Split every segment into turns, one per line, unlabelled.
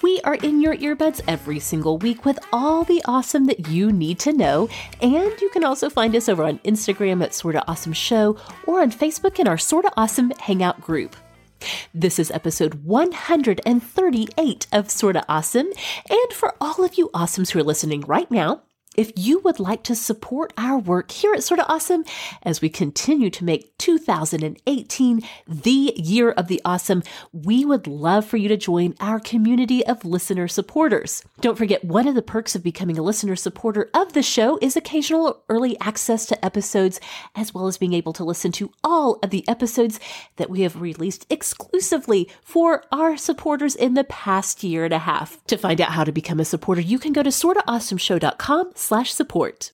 We are in your earbuds every single week with all the awesome that you need to know. And you can also find us over on Instagram at Sorta Awesome Show or on Facebook in our Sorta Awesome Hangout group. This is episode 138 of Sorta Awesome. And for all of you awesomes who are listening right now, if you would like to support our work here at Sorta Awesome as we continue to make 2018 the year of the awesome, we would love for you to join our community of listener supporters. Don't forget, one of the perks of becoming a listener supporter of the show is occasional early access to episodes, as well as being able to listen to all of the episodes that we have released exclusively for our supporters in the past year and a half. To find out how to become a supporter, you can go to sortaawesomeshow.com slash support.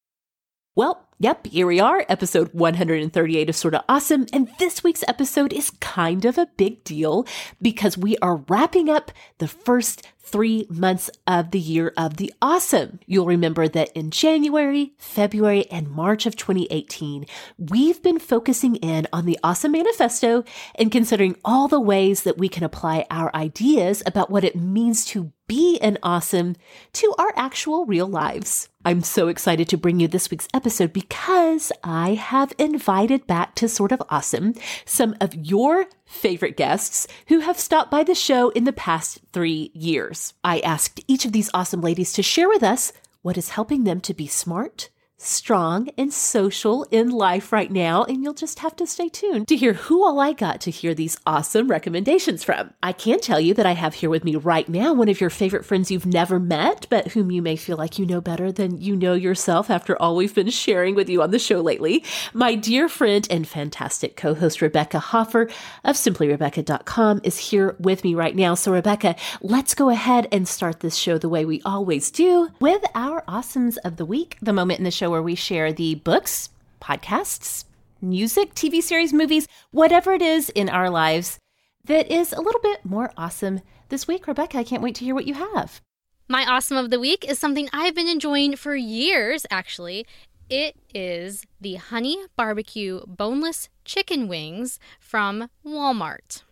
Well, yep, here we are, episode 138 of Sorta Awesome, and this week's episode is kind of a big deal because we are wrapping up the first three months of the year of the awesome. You'll remember that in January, February, and March of 2018, we've been focusing in on the Awesome Manifesto and considering all the ways that we can apply our ideas about what it means to be an awesome to our actual real lives. I'm so excited to bring you this week's episode because I have invited back to Sorta Awesome some of your favorite guests who have stopped by the show in the past three years. I asked each of these awesome ladies to share with us what is helping them to be smart, strong, and social in life right now, and you'll just have to stay tuned to hear who all I got to hear these awesome recommendations from. I can tell you that I have here with me right now one of your favorite friends you've never met, but whom you may feel like you know better than you know yourself after all we've been sharing with you on the show lately. My dear friend and fantastic co host Rebecca Hoffer of simplyrebecca.com is here with me right now. So, Rebecca, let's go ahead and start this show the way we always do with our awesomes of the week, the moment in the show where we share the books, podcasts, music, TV series, movies, whatever it is in our lives that is a little bit more awesome this week. Rebecca, I can't wait to hear what you have.
My awesome of the week is something I've been enjoying for years, actually. It is the honey barbecue boneless chicken wings from Walmart.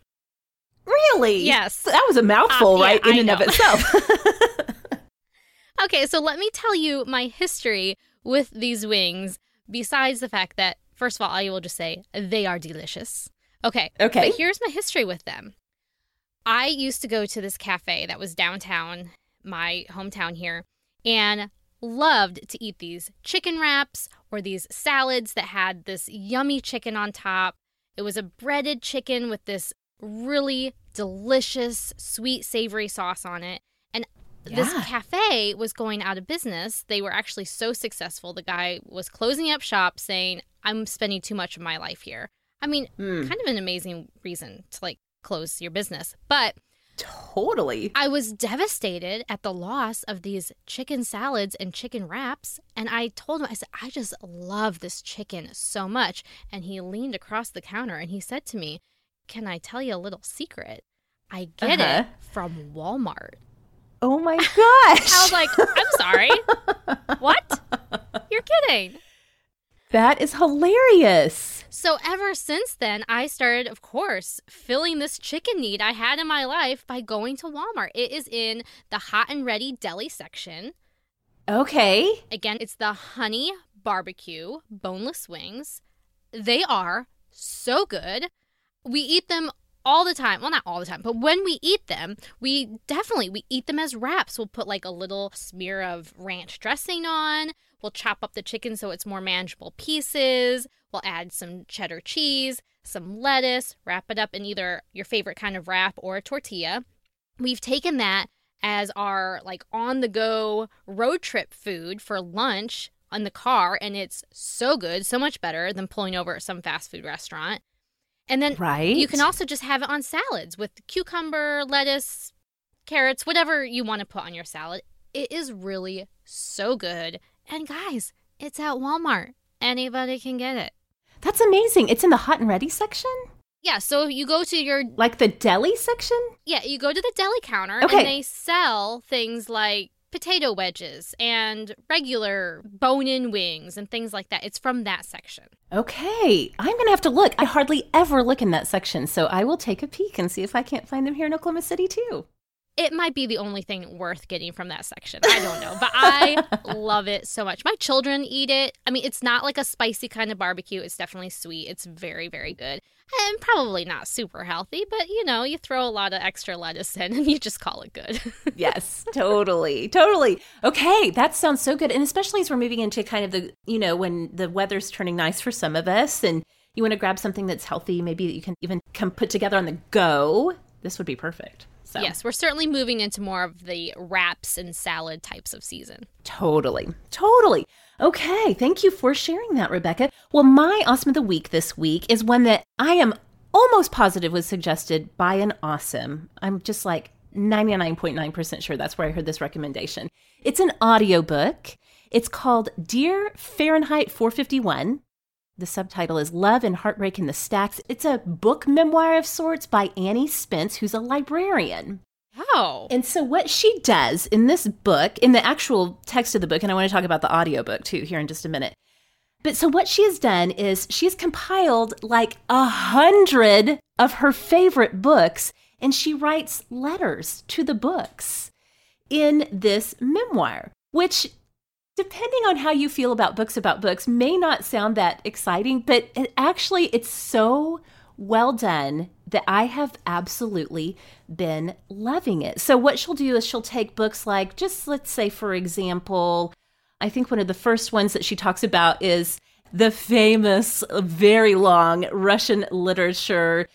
Really?
Yes.
That was a mouthful,
Uh, yeah,
right, in
I
and of itself.
Okay, so let me tell you my history with these wings, besides the fact that, first of all, I will just say they are delicious. Okay.
Okay.
But here's my history with them. I used to go to this cafe that was downtown, my hometown here, and loved to eat these chicken wraps or these salads that had this yummy chicken on top. It was a breaded chicken with this really delicious, sweet, savory sauce on it. And this cafe was going out of business. They were actually so successful. The guy was closing up shop saying, I'm spending too much of my life here. I mean,
Hmm.
kind of an amazing reason to like close your business. But
Totally.
I was devastated at the loss of these chicken salads and chicken wraps. And I told him, I said, I just love this chicken so much. And he leaned across the counter and he said to me, Can I tell you a little secret? I get
Uh-huh.
it from Walmart.
Oh my gosh.
I was like, I'm sorry. what? You're kidding.
that is hilarious.
So ever since then, I started, of course, filling this chicken need I had in my life by going to Walmart. It is in the hot and ready deli section.
Okay.
Again, it's the honey barbecue boneless wings. They are so good. We eat them all the time. Well, not all the time, but when we eat them, we definitely we eat them as wraps. We'll put like a little smear of ranch dressing on. We'll chop up the chicken so it's more manageable pieces. We'll add some cheddar cheese, some lettuce, wrap it up in either your favorite kind of wrap or a tortilla. We've taken that as our like on the go road trip food for lunch in the car and it's so good, so much better than pulling over at some fast food restaurant. And then
right.
you can also just have it on salads with cucumber, lettuce, carrots, whatever you want to put on your salad. It is really so good. And guys, it's at Walmart. Anybody can get it.
That's amazing. It's in the hot and ready section?
Yeah, so you go to your
like the deli section?
Yeah, you go to the deli counter
okay.
and they sell things like potato wedges and regular bone-in wings and things like that. It's from that section.
Okay, I'm going to have to look. I hardly ever look in that section, so I will take a peek and see if I can't find them here in Oklahoma City too
it might be the only thing worth getting from that section. I don't know, but I love it so much. My children eat it. I mean, it's not like a spicy kind of barbecue. It's definitely sweet. It's very, very good. And probably not super healthy, but you know, you throw a lot of extra lettuce in and you just call it good.
yes, totally. Totally. Okay, that sounds so good. And especially as we're moving into kind of the, you know, when the weather's turning nice for some of us and you want to grab something that's healthy, maybe that you can even come put together on the go, this would be perfect.
So. Yes, we're certainly moving into more of the wraps and salad types of season.
Totally. Totally. Okay. Thank you for sharing that, Rebecca. Well, my awesome of the week this week is one that I am almost positive was suggested by an awesome. I'm just like 99.9% sure that's where I heard this recommendation. It's an audiobook. It's called Dear Fahrenheit 451 the subtitle is Love and Heartbreak in the Stacks. It's a book memoir of sorts by Annie Spence, who's a librarian.
Oh.
And so what she does in this book, in the actual text of the book, and I want to talk about the audiobook too here in just a minute. But so what she has done is she's compiled like a hundred of her favorite books and she writes letters to the books in this memoir, which depending on how you feel about books about books may not sound that exciting but it actually it's so well done that I have absolutely been loving it. So what she'll do is she'll take books like just let's say for example, I think one of the first ones that she talks about is the famous very long Russian literature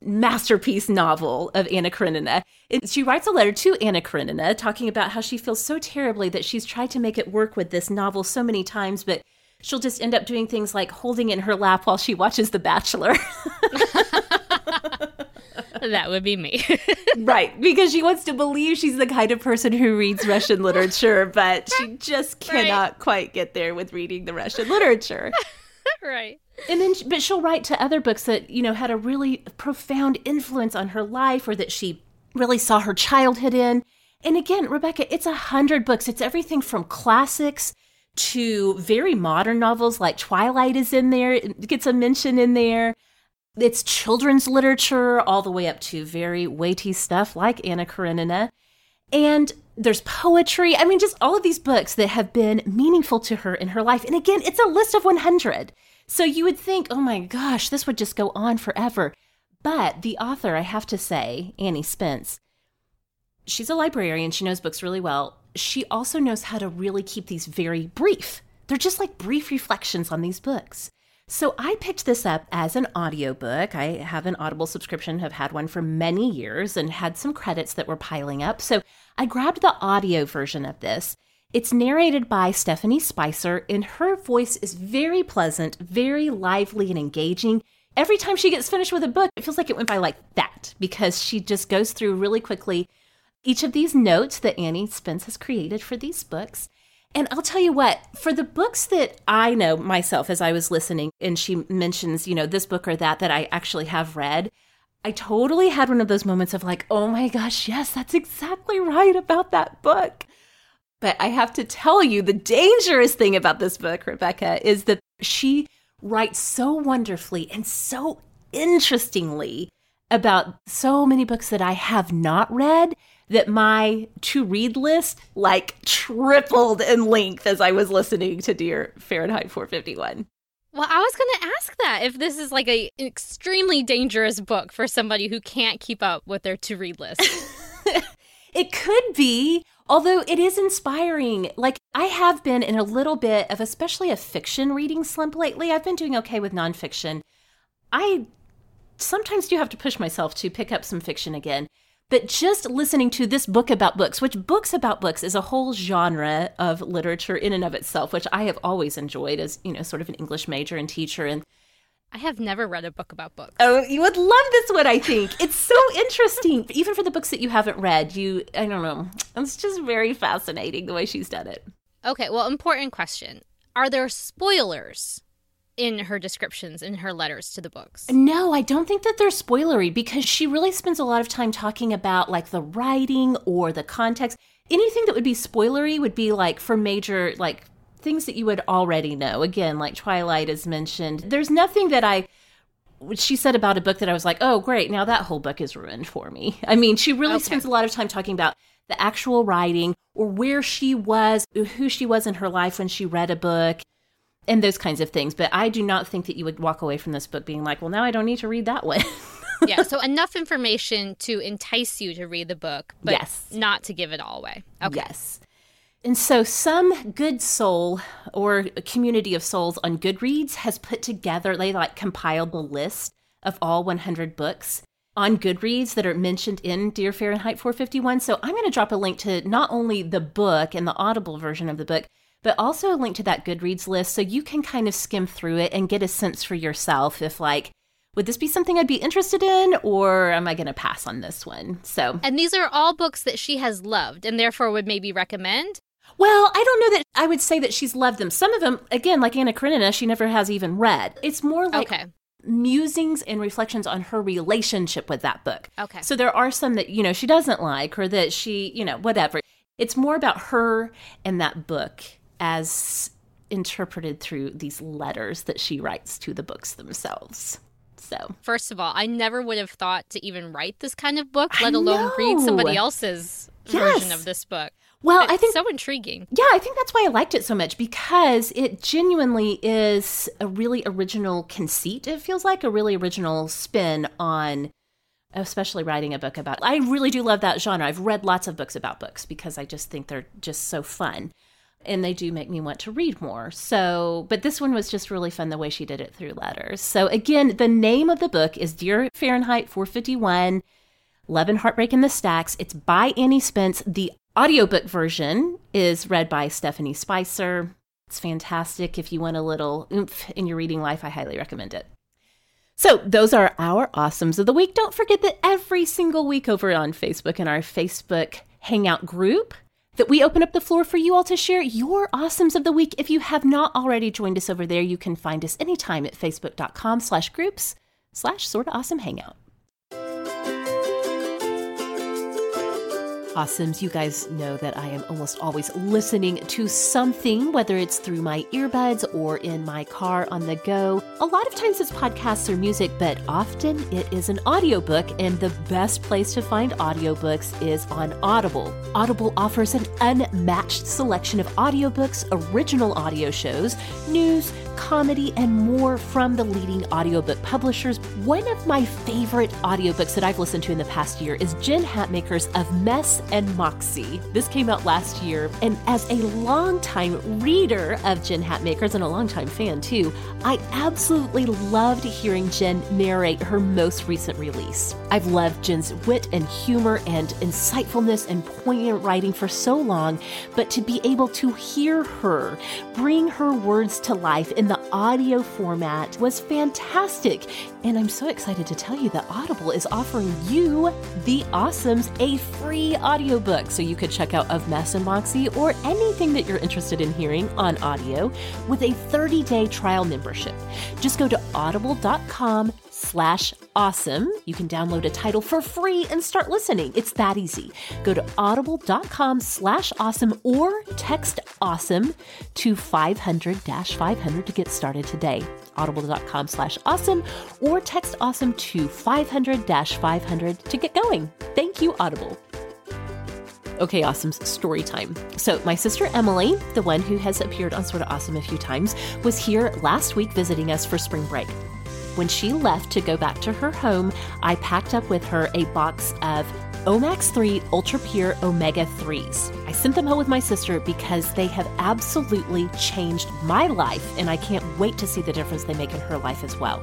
masterpiece novel of Anna Karenina. she writes a letter to Anna Karenina talking about how she feels so terribly that she's tried to make it work with this novel so many times, but she'll just end up doing things like holding it in her lap while she watches The Bachelor.
that would be me.
right, because she wants to believe she's the kind of person who reads Russian literature, but she just cannot right. quite get there with reading the Russian literature.
Right.
And then, but she'll write to other books that, you know, had a really profound influence on her life or that she really saw her childhood in. And again, Rebecca, it's a hundred books. It's everything from classics to very modern novels like Twilight is in there, it gets a mention in there. It's children's literature all the way up to very weighty stuff like Anna Karenina. And there's poetry. I mean, just all of these books that have been meaningful to her in her life. And again, it's a list of 100. So you would think, oh my gosh, this would just go on forever. But the author, I have to say, Annie Spence, she's a librarian. She knows books really well. She also knows how to really keep these very brief. They're just like brief reflections on these books. So I picked this up as an audiobook. I have an Audible subscription, have had one for many years and had some credits that were piling up. So I grabbed the audio version of this it's narrated by Stephanie Spicer, and her voice is very pleasant, very lively, and engaging. Every time she gets finished with a book, it feels like it went by like that because she just goes through really quickly each of these notes that Annie Spence has created for these books. And I'll tell you what, for the books that I know myself as I was listening, and she mentions, you know, this book or that that I actually have read, I totally had one of those moments of like, oh my gosh, yes, that's exactly right about that book. But I have to tell you, the dangerous thing about this book, Rebecca, is that she writes so wonderfully and so interestingly about so many books that I have not read that my to read list like tripled in length as I was listening to Dear Fahrenheit 451.
Well, I was going to ask that if this is like a, an extremely dangerous book for somebody who can't keep up with their to read list.
it could be, although it is inspiring. Like, I have been in a little bit of, especially a fiction reading slump lately. I've been doing okay with nonfiction. I sometimes do have to push myself to pick up some fiction again. But just listening to this book about books, which books about books is a whole genre of literature in and of itself, which I have always enjoyed as, you know, sort of an English major and teacher. And
I have never read a book about books.
Oh, you would love this one, I think. It's so interesting. Even for the books that you haven't read, you, I don't know. It's just very fascinating the way she's done it.
Okay, well, important question. Are there spoilers in her descriptions in her letters to the books.
No, I don't think that they're spoilery because she really spends a lot of time talking about like the writing or the context. Anything that would be spoilery would be like for major like things that you would already know. Again, like Twilight is mentioned. There's nothing that I she said about a book that I was like, "Oh, great. Now that whole book is ruined for me." I mean, she really okay. spends a lot of time talking about the actual writing or where she was, who she was in her life when she read a book and those kinds of things. But I do not think that you would walk away from this book being like, well, now I don't need to read that one.
yeah, so enough information to entice you to read the book, but yes. not to give it all away. Okay.
Yes. And so, some good soul or community of souls on Goodreads has put together, they like compiled the list of all 100 books on Goodreads that are mentioned in Dear Fahrenheit 451. So, I'm going to drop a link to not only the book and the Audible version of the book, but also a link to that Goodreads list so you can kind of skim through it and get a sense for yourself if, like, would this be something I'd be interested in or am I going to pass on this one? So,
and these are all books that she has loved and therefore would maybe recommend.
Well, I don't know that I would say that she's loved them. Some of them, again, like Anna Karenina, she never has even read. It's more like okay. musings and reflections on her relationship with that book.
Okay.
So there are some that, you know, she doesn't like or that she, you know, whatever. It's more about her and that book as interpreted through these letters that she writes to the books themselves. So,
first of all, I never would have thought to even write this kind of book, let alone read somebody else's yes. version of this book.
Well,
it's
I think
so intriguing.
Yeah, I think that's why I liked it so much because it genuinely is a really original conceit. It feels like a really original spin on especially writing a book about. I really do love that genre. I've read lots of books about books because I just think they're just so fun and they do make me want to read more. So, but this one was just really fun the way she did it through letters. So, again, the name of the book is Dear Fahrenheit 451 Love and Heartbreak in the Stacks. It's by Annie Spence. The audiobook version is read by Stephanie Spicer. It's fantastic. If you want a little oomph in your reading life, I highly recommend it. So, those are our awesomes of the week. Don't forget that every single week over on Facebook in our Facebook Hangout group, that we open up the floor for you all to share your awesomes of the week. If you have not already joined us over there, you can find us anytime at facebook.com slash groups slash sorta awesome hangout. Awesomes, you guys know that I am almost always listening to something, whether it's through my earbuds or in my car on the go. A lot of times it's podcasts or music, but often it is an audiobook, and the best place to find audiobooks is on Audible. Audible offers an unmatched selection of audiobooks, original audio shows, news, comedy, and more from the leading audiobook publishers. One of my favorite audiobooks that I've listened to in the past year is Jen Hatmaker's Of Mess and Moxie. This came out last year, and as a longtime reader of Jen Hatmaker's and a longtime fan too, I absolutely loved hearing Jen narrate her most recent release. I've loved Jen's wit and humor and insightfulness and poignant writing for so long, but to be able to hear her bring her words to life in the audio format was fantastic. And I'm so excited to tell you that Audible is offering you, the Awesomes, a free audiobook. So you could check out Of Mess and Moxie or anything that you're interested in hearing on audio with a 30 day trial membership. Just go to audible.com slash awesome. You can download a title for free and start listening. It's that easy. Go to audible.com slash awesome or text awesome to 500 500 to get started today. Audible.com slash awesome or text awesome to 500 500 to get going. Thank you, Audible. Okay, Awesome's story time. So, my sister Emily, the one who has appeared on Sorta Awesome a few times, was here last week visiting us for spring break. When she left to go back to her home, I packed up with her a box of Omax 3 Ultra Pure Omega 3s. I sent them home with my sister because they have absolutely changed my life, and I can't wait to see the difference they make in her life as well.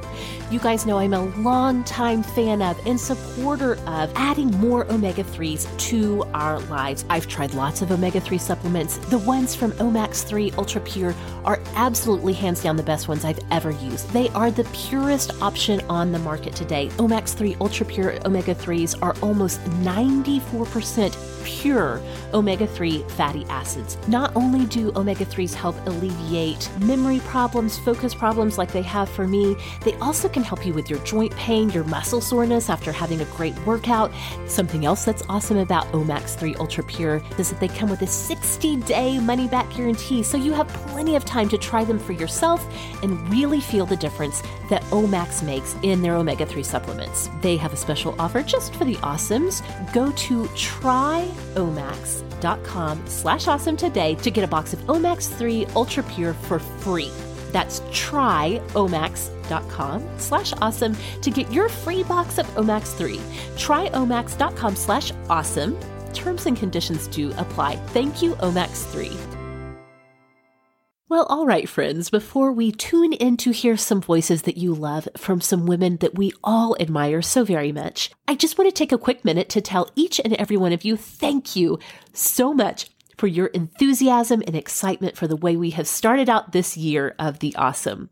You guys know I'm a long-time fan of and supporter of adding more omega 3s to our lives. I've tried lots of omega 3 supplements. The ones from Omax 3 Ultra Pure are absolutely hands down the best ones I've ever used. They are the purest option on the market today. Omax 3 Ultra Pure omega 3s are almost 94% pure omega 3 fatty acids. Not only do omega 3s help alleviate memory problems, focus problems like they have for me, they also can help you with your joint pain, your muscle soreness after having a great workout. Something else that's awesome about Omax 3 Ultra Pure is that they come with a 60 day money back guarantee, so you have plenty of time to try them for yourself and really feel the difference that Omax makes in their omega 3 supplements. They have a special offer just for the awesomes. Go to tryomax.com slash awesome today to get a box of Omax 3 Ultra Pure for free. That's tryomax.com slash awesome to get your free box of Omax 3. Tryomax.com slash awesome. Terms and conditions do apply. Thank you, Omax 3. Well, all right, friends, before we tune in to hear some voices that you love from some women that we all admire so very much, I just want to take a quick minute to tell each and every one of you thank you so much for your enthusiasm and excitement for the way we have started out this year of the awesome.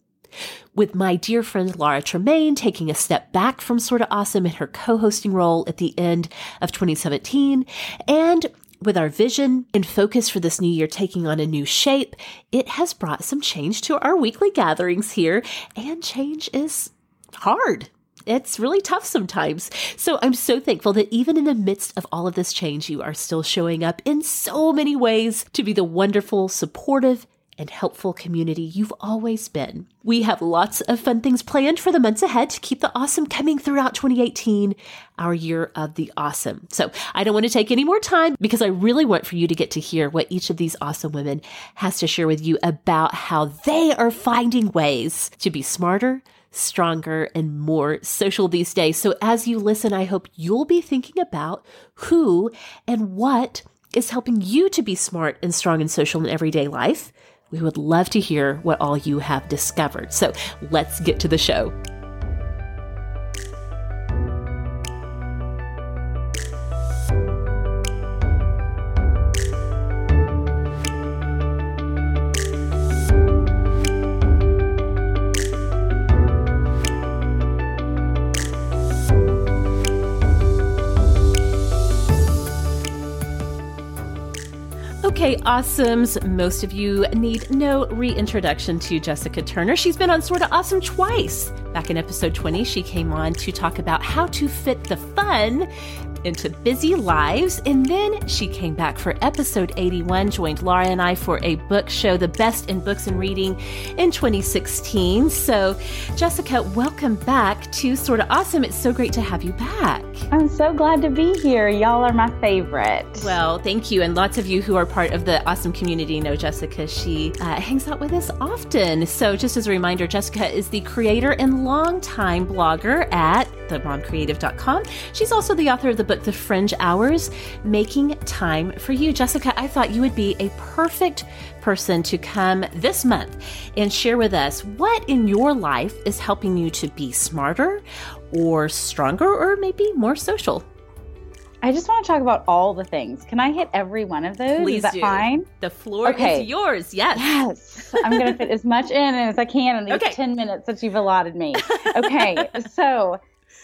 With my dear friend Laura Tremaine taking a step back from Sorta Awesome in her co hosting role at the end of 2017, and with our vision and focus for this new year taking on a new shape, it has brought some change to our weekly gatherings here, and change is hard. It's really tough sometimes. So I'm so thankful that even in the midst of all of this change, you are still showing up in so many ways to be the wonderful, supportive, and helpful community you've always been. We have lots of fun things planned for the months ahead to keep the awesome coming throughout 2018, our year of the awesome. So I don't want to take any more time because I really want for you to get to hear what each of these awesome women has to share with you about how they are finding ways to be smarter, stronger, and more social these days. So as you listen, I hope you'll be thinking about who and what is helping you to be smart and strong and social in everyday life we would love to hear what all you have discovered. So let's get to the show. Okay, awesomes. Most of you need no reintroduction to Jessica Turner. She's been on Sorta Awesome twice. Back in episode 20, she came on to talk about how to fit the fun into busy lives. And then she came back for episode 81, joined Laura and I for a book show, The Best in Books and Reading in 2016. So, Jessica, welcome back to Sorta Awesome. It's so great to have you back.
I'm so glad to be here. Y'all are my favorite.
Well, thank you. And lots of you who are part of the awesome community know Jessica. She uh, hangs out with us often. So, just as a reminder, Jessica is the creator and longtime blogger at themomcreative.com. She's also the author of the book The Fringe Hours Making Time for You. Jessica, I thought you would be a perfect person to come this month and share with us what in your life is helping you to be smarter or stronger or maybe more social.
I just want to talk about all the things. Can I hit every one of those?
Please
is that
do.
fine?
The floor
Okay.
is yours. Yes.
Yes. I'm going to fit as much in as I can in these
Okay.
10 minutes that you've allotted me. Okay. so,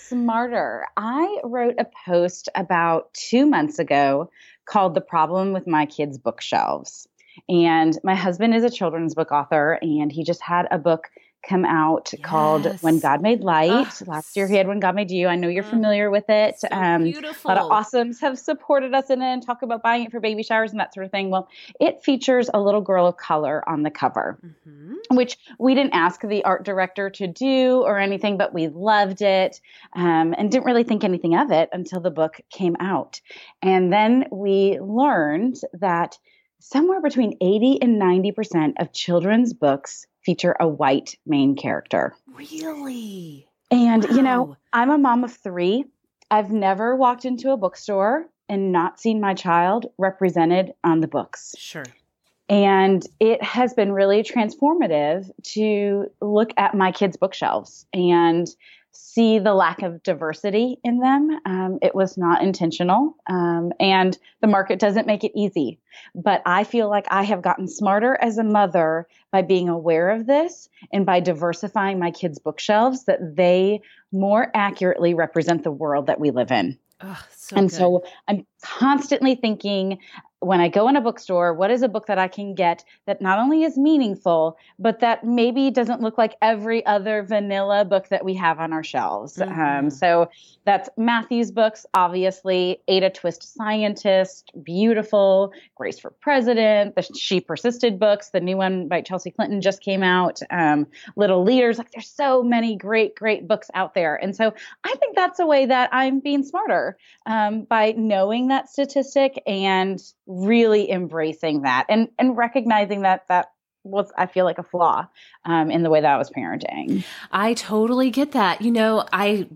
smarter. I wrote a post about two months ago called The Problem with My Kids' Bookshelves. And my husband is a children's book author, and he just had a book come out called When God Made Light.
Ah,
Last year, he had When God Made You. I know you're
Mm.
familiar with it.
So
Um,
beautiful.
a lot of awesomes have supported us in it and talk about buying it for baby showers and that sort of thing. Well, it features a little girl of color on the cover.
Mhm.
which we didn't ask the art director to do or anything, but we loved it um, and didn't really think anything of it until the book came out. And then we learned that somewhere between 80 and 90% of children's books feature a white main character.
Really?
And, wow. you know, I'm a mom of three. I've never walked into a bookstore and not seen my child represented on the books.
Sure.
And it has been really transformative to look at my kids' bookshelves and see the lack of diversity in them. Um, it was not intentional, um, and the market doesn't make it easy. But I feel like I have gotten smarter as a mother by being aware of this and by diversifying my kids' bookshelves that they more accurately represent the world that we live in.
Oh, so
and
good.
so I'm constantly thinking when I go in a bookstore, what is a book that I can get that not only is meaningful, but that maybe doesn't look like every other vanilla book that we have on our shelves? Um, mm-hmm. Um, so that's Matthew's books, obviously, Ada Twist Scientist, beautiful, Grace for President, the She Persisted books, the new one by Chelsea Clinton just came out, um, Little Leaders. Like there's so many great, great books out there. And so I think that's a way that I'm being smarter um, by knowing that statistic and really embracing that and and recognizing that that was I feel like a flaw um, in the way that I was parenting.
I totally get that. You know, I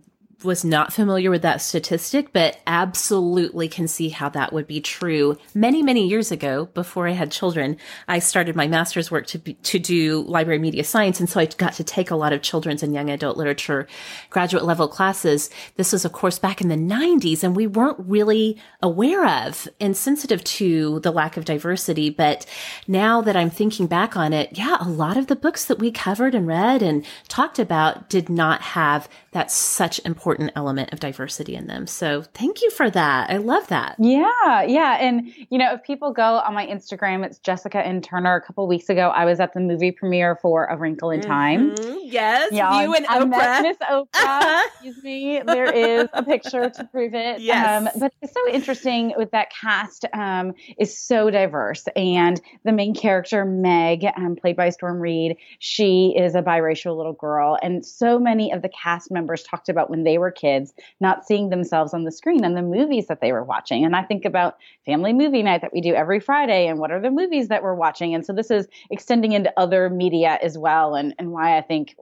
was not familiar with that statistic, but absolutely can see how that would be true. Many, many years ago, before I had children, I started my master's work to be, to do library media science, and so I got to take a lot of children's and young adult literature graduate level classes. This was, of course, back in the '90s, and we weren't really aware of and sensitive to the lack of diversity. But now that I'm thinking back on it, yeah, a lot of the books that we covered and read and talked about did not have that such important important element of diversity in them. So thank you for that. I love that.
Yeah, yeah. And, you know, if people go on my Instagram, it's Jessica N Turner. A couple weeks ago, I was at the movie premiere for A Wrinkle in Time.
Mm-hmm. Yes, yeah, you and I Oprah.
Miss Oprah. Uh-huh. Excuse me. There is a picture to prove it.
Yes.
Um, but it's so interesting with that cast um, is so diverse. And the main character, Meg, um, played by Storm Reid, she is a biracial little girl. And so many of the cast members talked about when they were kids not seeing themselves on the screen and the movies that they were watching. And I think about family movie night that we do every Friday and what are the movies that we're watching. And so this is extending into other media as well and, and why I think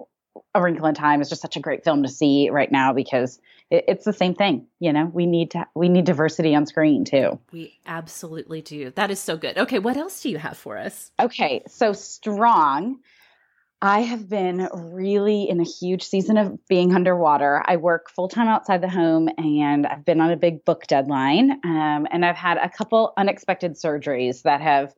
A Wrinkle in Time is just such a great film to see right now because it, it's the same thing. You know, we need to we need diversity on screen too.
We absolutely do. That is so good. Okay, what else do you have for us?
Okay, so strong I have been really in a huge season of being underwater. I work full time outside the home and I've been on a big book deadline. Um, and I've had a couple unexpected surgeries that have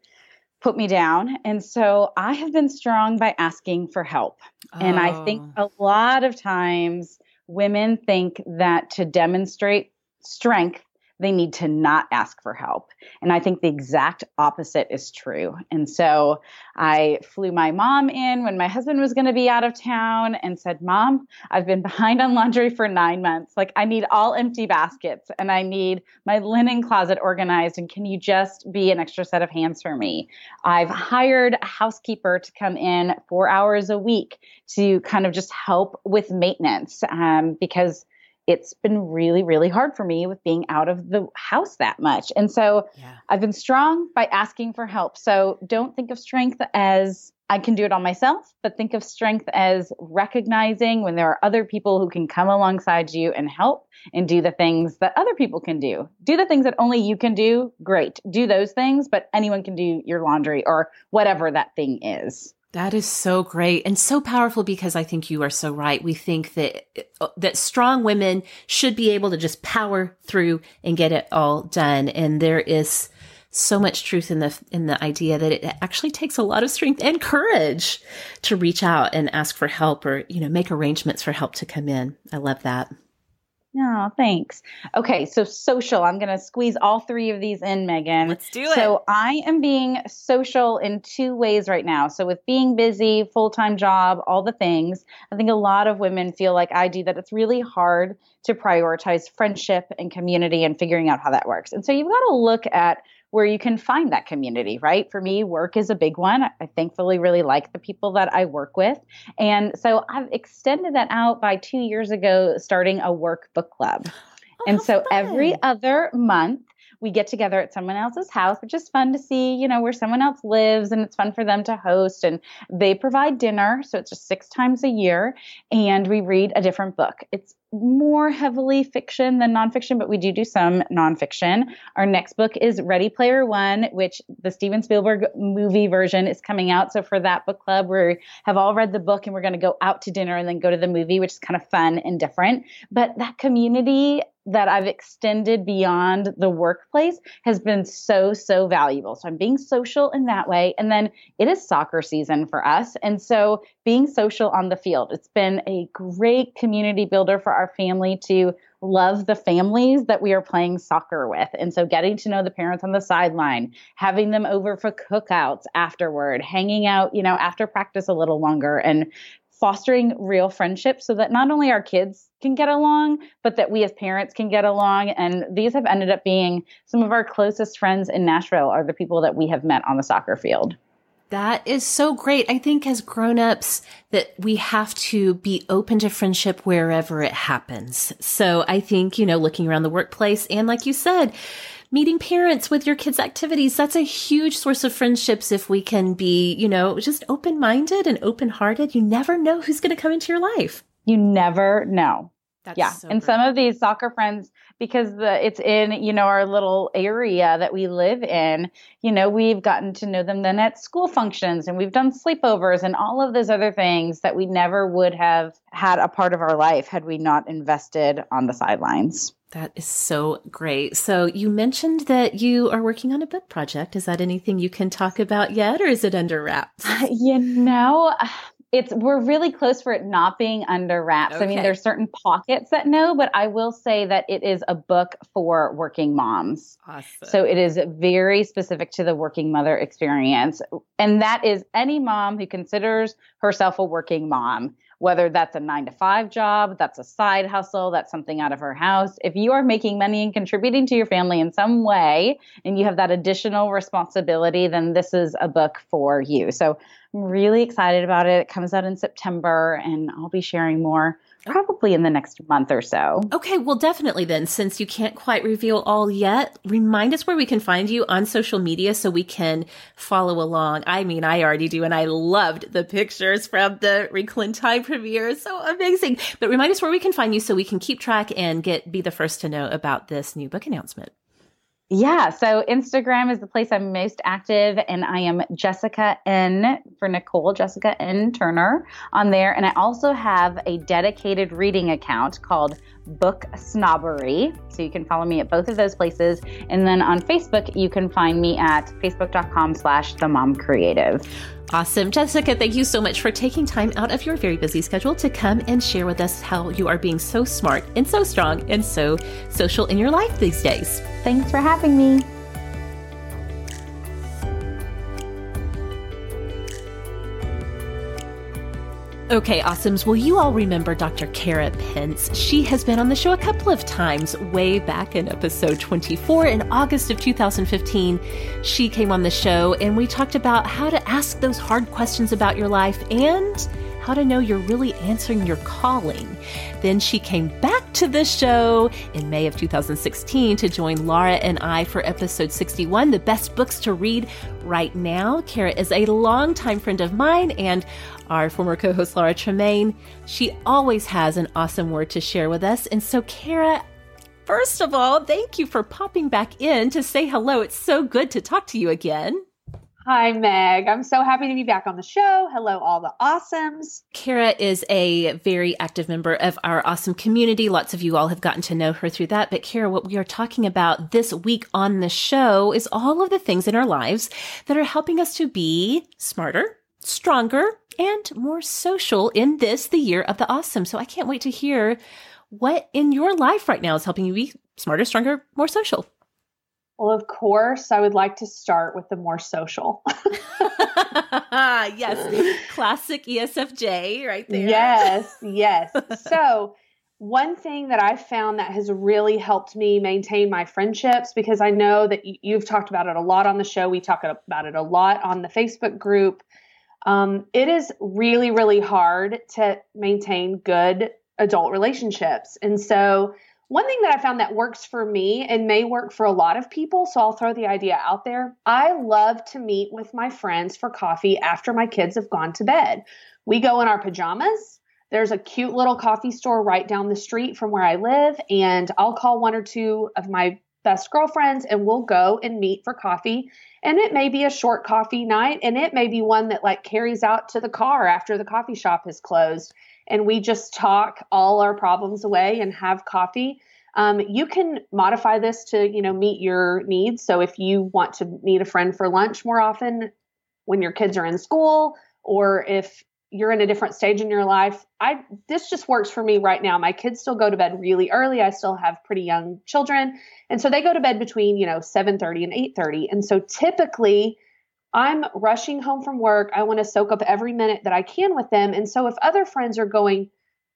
put me down. And so I have been strong by asking for help. Oh. And I think oh. a lot of times women think that to demonstrate strength, they need to not ask for help. And I think the exact opposite is true. And so I flew my mom in when my husband was going to be out of town and said, Mom, I've been behind on laundry for nine months. Like, I need all empty baskets and I need my linen closet organized. And can you just be an extra set of hands for me? I've hired a housekeeper to come in four hours a week to kind of just help with maintenance um, because it's been really, really hard for me with being out of the house that much. And so yeah. I've been strong by asking for help. So don't think of strength as I can do it all myself, but think of strength as recognizing when there are other people who can come alongside you and help and do the things that other people can do. Do the things that only you can do, great. Do those things, but anyone can do your laundry or whatever that thing is.
That is so great and so powerful because I think you are so right. We think that uh, that strong women should be able to just power through and get it all done and there is so much truth in the in the idea that it actually takes a lot of strength and courage to reach out and ask for help or you know make arrangements for help to come in. I love that.
Oh, thanks. Okay, so social. I'm going to squeeze all three of these in, Megan.
Let's do it.
So I am being social in two ways right now. So with being busy, full time job, all the things, I think a lot of women feel like I do that it's really hard to prioritize friendship and community and figuring out how that works. And so you've got to look at where you can find that community, right? For me, work is a big one. I thankfully really like the people that I work with. And so I've extended that out by two years ago, starting a work book club. Oh, and so fun. every other month, we get together at someone else's house, which is fun to see, you know, where someone else lives and it's fun for them to host. And they provide dinner. So it's just six times a year. And we read a different book. It's more heavily fiction than nonfiction, but we do do some nonfiction. Our next book is Ready Player One, which the Steven Spielberg movie version is coming out. So for that book club, we have all read the book and we're going to go out to dinner and then go to the movie, which is kind of fun and different. But that community that I've extended beyond the workplace has been so, so valuable. So I'm being social in that way. And then it is soccer season for us. And so being social on the field, it's been a great community builder for our family to love the families that we are playing soccer with. And so getting to know the parents on the sideline, having them over for cookouts afterward, hanging out, you know, after practice a little longer and fostering real friendships so that not only our kids can get along, but that we as parents can get along. And these have ended up being some of our closest friends in Nashville are the people that we have met on the soccer field.
That is so great. I think as grown-ups that we have to be open to friendship wherever it happens. So I think, you know, looking around the workplace and like you said, meeting parents with your kids' activities. That's a huge source of friendships if we can be, you know, just open minded and open hearted. You never know who's going to come into your life.
You never know. That's yeah. So and great. some of these soccer friends, because the it's in, you know, our little area that we live in, you know, we've gotten to know them then at school functions and we've done sleepovers and all of those other things that we never would have had a part of our life had we not invested on the sidelines.
That is so great. So you mentioned that you are working on a book project. Is that anything you can talk about yet or is it under wraps?
You know, it's we're really close for it not being under wraps. Okay. I mean, there's certain pockets that know, but I will say that it is a book for working moms. Awesome. So it is very specific to the working mother experience. And that is any mom who considers herself a working mom whether that's a nine to five job, that's a side hustle, that's something out of her house. If you are making money and contributing to your family in some way and you have that additional responsibility, then this is a book for you. So I'm really excited about it. It comes out in September and I'll be sharing more probably in the next month or so.
Okay, well, definitely then, since you can't quite reveal all yet, remind us where we can find you on social media so we can follow along. I mean, I already do, and I loved the pictures from the Time premiere. So amazing. But remind us where we can find you so we can keep track and get be the first to know about this new book announcement.
Yeah, so Instagram is the place I'm most active, and I am Jessica N for Nicole, Jessica N Turner on there. And I also have a dedicated reading account called Book Snobbery. So you can follow me at both of those places. And then on Facebook, you can find me at facebook.com slash the mom creative.
Awesome. Jessica, thank you so much for taking time out of your very busy schedule to come and share with us how you are being so smart and so strong and so social in your life these days.
Thanks for having me.
Okay, awesomes. Well, you all remember Dr. Kara Pence. She has been on the show a couple of times, way back in episode 24 in August of 2015. She came on the show and we talked about how to ask those hard questions about your life and how to know you're really answering your calling. Then she came back to the show in May of 2016 to join Laura and I for episode 61, the best books to read right now. Kara is a longtime friend of mine and our former co host Laura Tremaine. She always has an awesome word to share with us. And so, Kara, first of all, thank you for popping back in to say hello. It's so good to talk to you again.
Hi, Meg. I'm so happy to be back on the show. Hello, all the awesomes.
Kara is a very active member of our awesome community. Lots of you all have gotten to know her through that. But, Kara, what we are talking about this week on the show is all of the things in our lives that are helping us to be smarter, stronger, and more social in this, the year of the awesome. So I can't wait to hear what in your life right now is helping you be smarter, stronger, more social.
Well, of course, I would like to start with the more social.
yes, classic ESFJ right there.
Yes, yes. so,
one thing that I found that has really helped me maintain my friendships because I know that you've talked about it a lot on the show. We talk about it a lot on the Facebook group. Um, it is really, really hard to maintain good adult relationships. And so, one thing that I found that works for me and may work for a lot of people, so I'll throw the idea out there. I love to meet with my friends for coffee after my kids have gone to bed. We go in our pajamas there's a cute little coffee store right down the street from where I live, and I'll call one or two of my best girlfriends and we'll go and meet for coffee. And it may be a short coffee night, and it may be one that like carries out to the car after the coffee shop has closed. And we just talk all our problems away and have coffee. Um, you can modify this to you know meet your needs. So if you want to meet a friend for lunch more often when your kids are in school, or if you're in a different stage in your life. I this just works for me right now. My kids still go to bed really early. I still have pretty young children. And so they go to bed between, you know, 7:30 and 8:30. And so typically I'm rushing home from work. I want to soak up every minute that I can with them. And so if other friends are going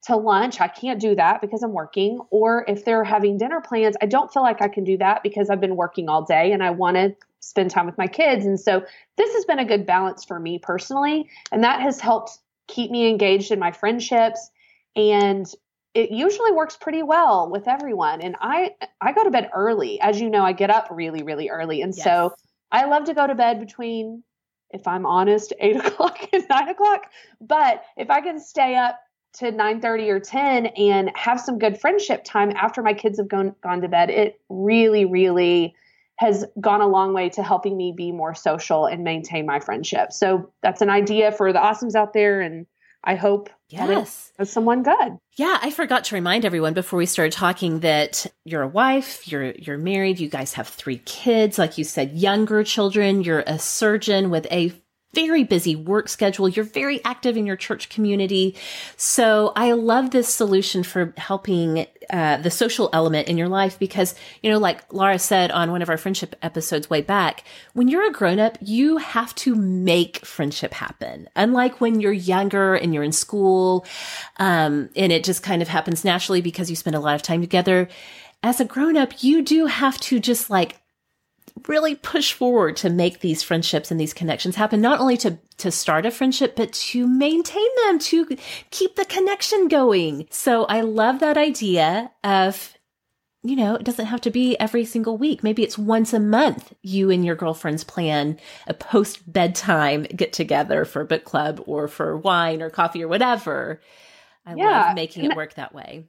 to lunch, I can't do that because I'm working. Or if they're having dinner plans, I don't feel like I can do that because I've been working all day and I want to spend time with my kids. And so this has been a good balance for me personally. And that has helped keep me engaged in my friendships and it usually works pretty well with everyone and i i go to bed early as you know i get up really really early and yes. so i love to go to bed between if i'm honest 8 o'clock and 9 o'clock but if i can stay up to 9:30 or 10 and have some good friendship time after my kids have gone gone to bed it really really has gone a long way to helping me be more social and maintain my friendship. So that's an idea for the awesomes out there and I hope yes. as someone good.
Yeah, I forgot to remind everyone before we started talking that you're a wife, you're you're married, you guys have three kids, like you said, younger children, you're a surgeon with a very busy work schedule. You're very active in your church community. So I love this solution for helping uh, the social element in your life because, you know, like Laura said on one of our friendship episodes way back, when you're a grown up, you have to make friendship happen. Unlike when you're younger and you're in school, um, and it just kind of happens naturally because you spend a lot of time together. As a grown up, you do have to just like really push forward to make these friendships and these connections happen, not only to, to start a friendship, but to maintain them, to keep the connection going. So I love that idea of you know, it doesn't have to be every single week. Maybe it's once a month you and your girlfriends plan a post bedtime get together for book club or for wine or coffee or whatever. I yeah, love making it work that way.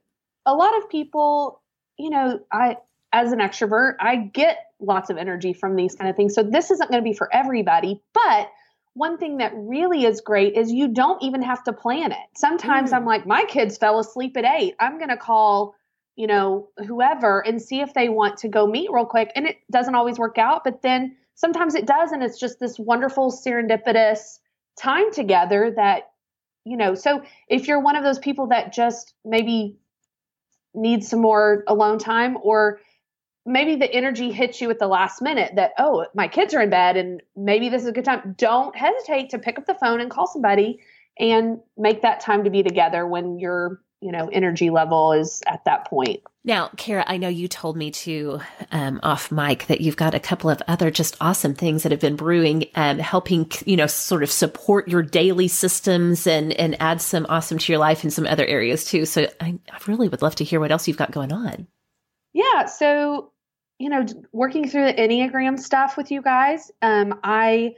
A lot of people, you know, I as an extrovert, I get lots of energy from these kind of things. So this isn't going to be for everybody, but one thing that really is great is you don't even have to plan it. Sometimes mm. I'm like, my kids fell asleep at eight. I'm going to call, you know, whoever and see if they want to go meet real quick. And it doesn't always work out, but then sometimes it does. And it's just this wonderful serendipitous time together that, you know, so if you're one of those people that just maybe needs some more alone time or maybe the energy hits you at the last minute that oh my kids are in bed and maybe this is a good time. Don't hesitate to pick up the phone and call somebody and make that time to be together when your you know energy level is at that point.
Now kara i know you told me to um, off mic that you've got a couple of other just awesome things that have been brewing and um, helping you know sort of support your daily systems and and add some awesome to your life in some other areas too. So I, I really would love to hear what else you've got going on.
Yeah. So you know, working through the Enneagram stuff with you guys, um, I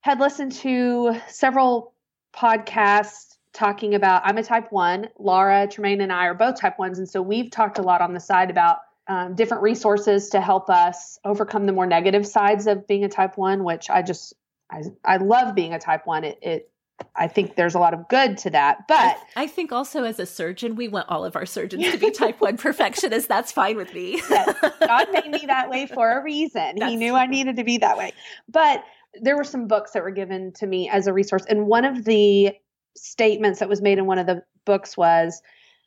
had listened to several podcasts talking about I'm a type one. Laura, Tremaine, and I are both type ones. And so we've talked a lot on the side about um, different resources to help us overcome the more negative sides of being a type one, which I just, I, I love being a type one. It, it I think there's a lot of good to that. But I,
I, think also as a surgeon, we want all of our surgeons to be type 1 perfectionists. That's fine with me.
yes. God made me that way for a reason. That's he knew I needed to be that way. But there were some books that were given to me as a resource. And one of the statements that was made in one of the books was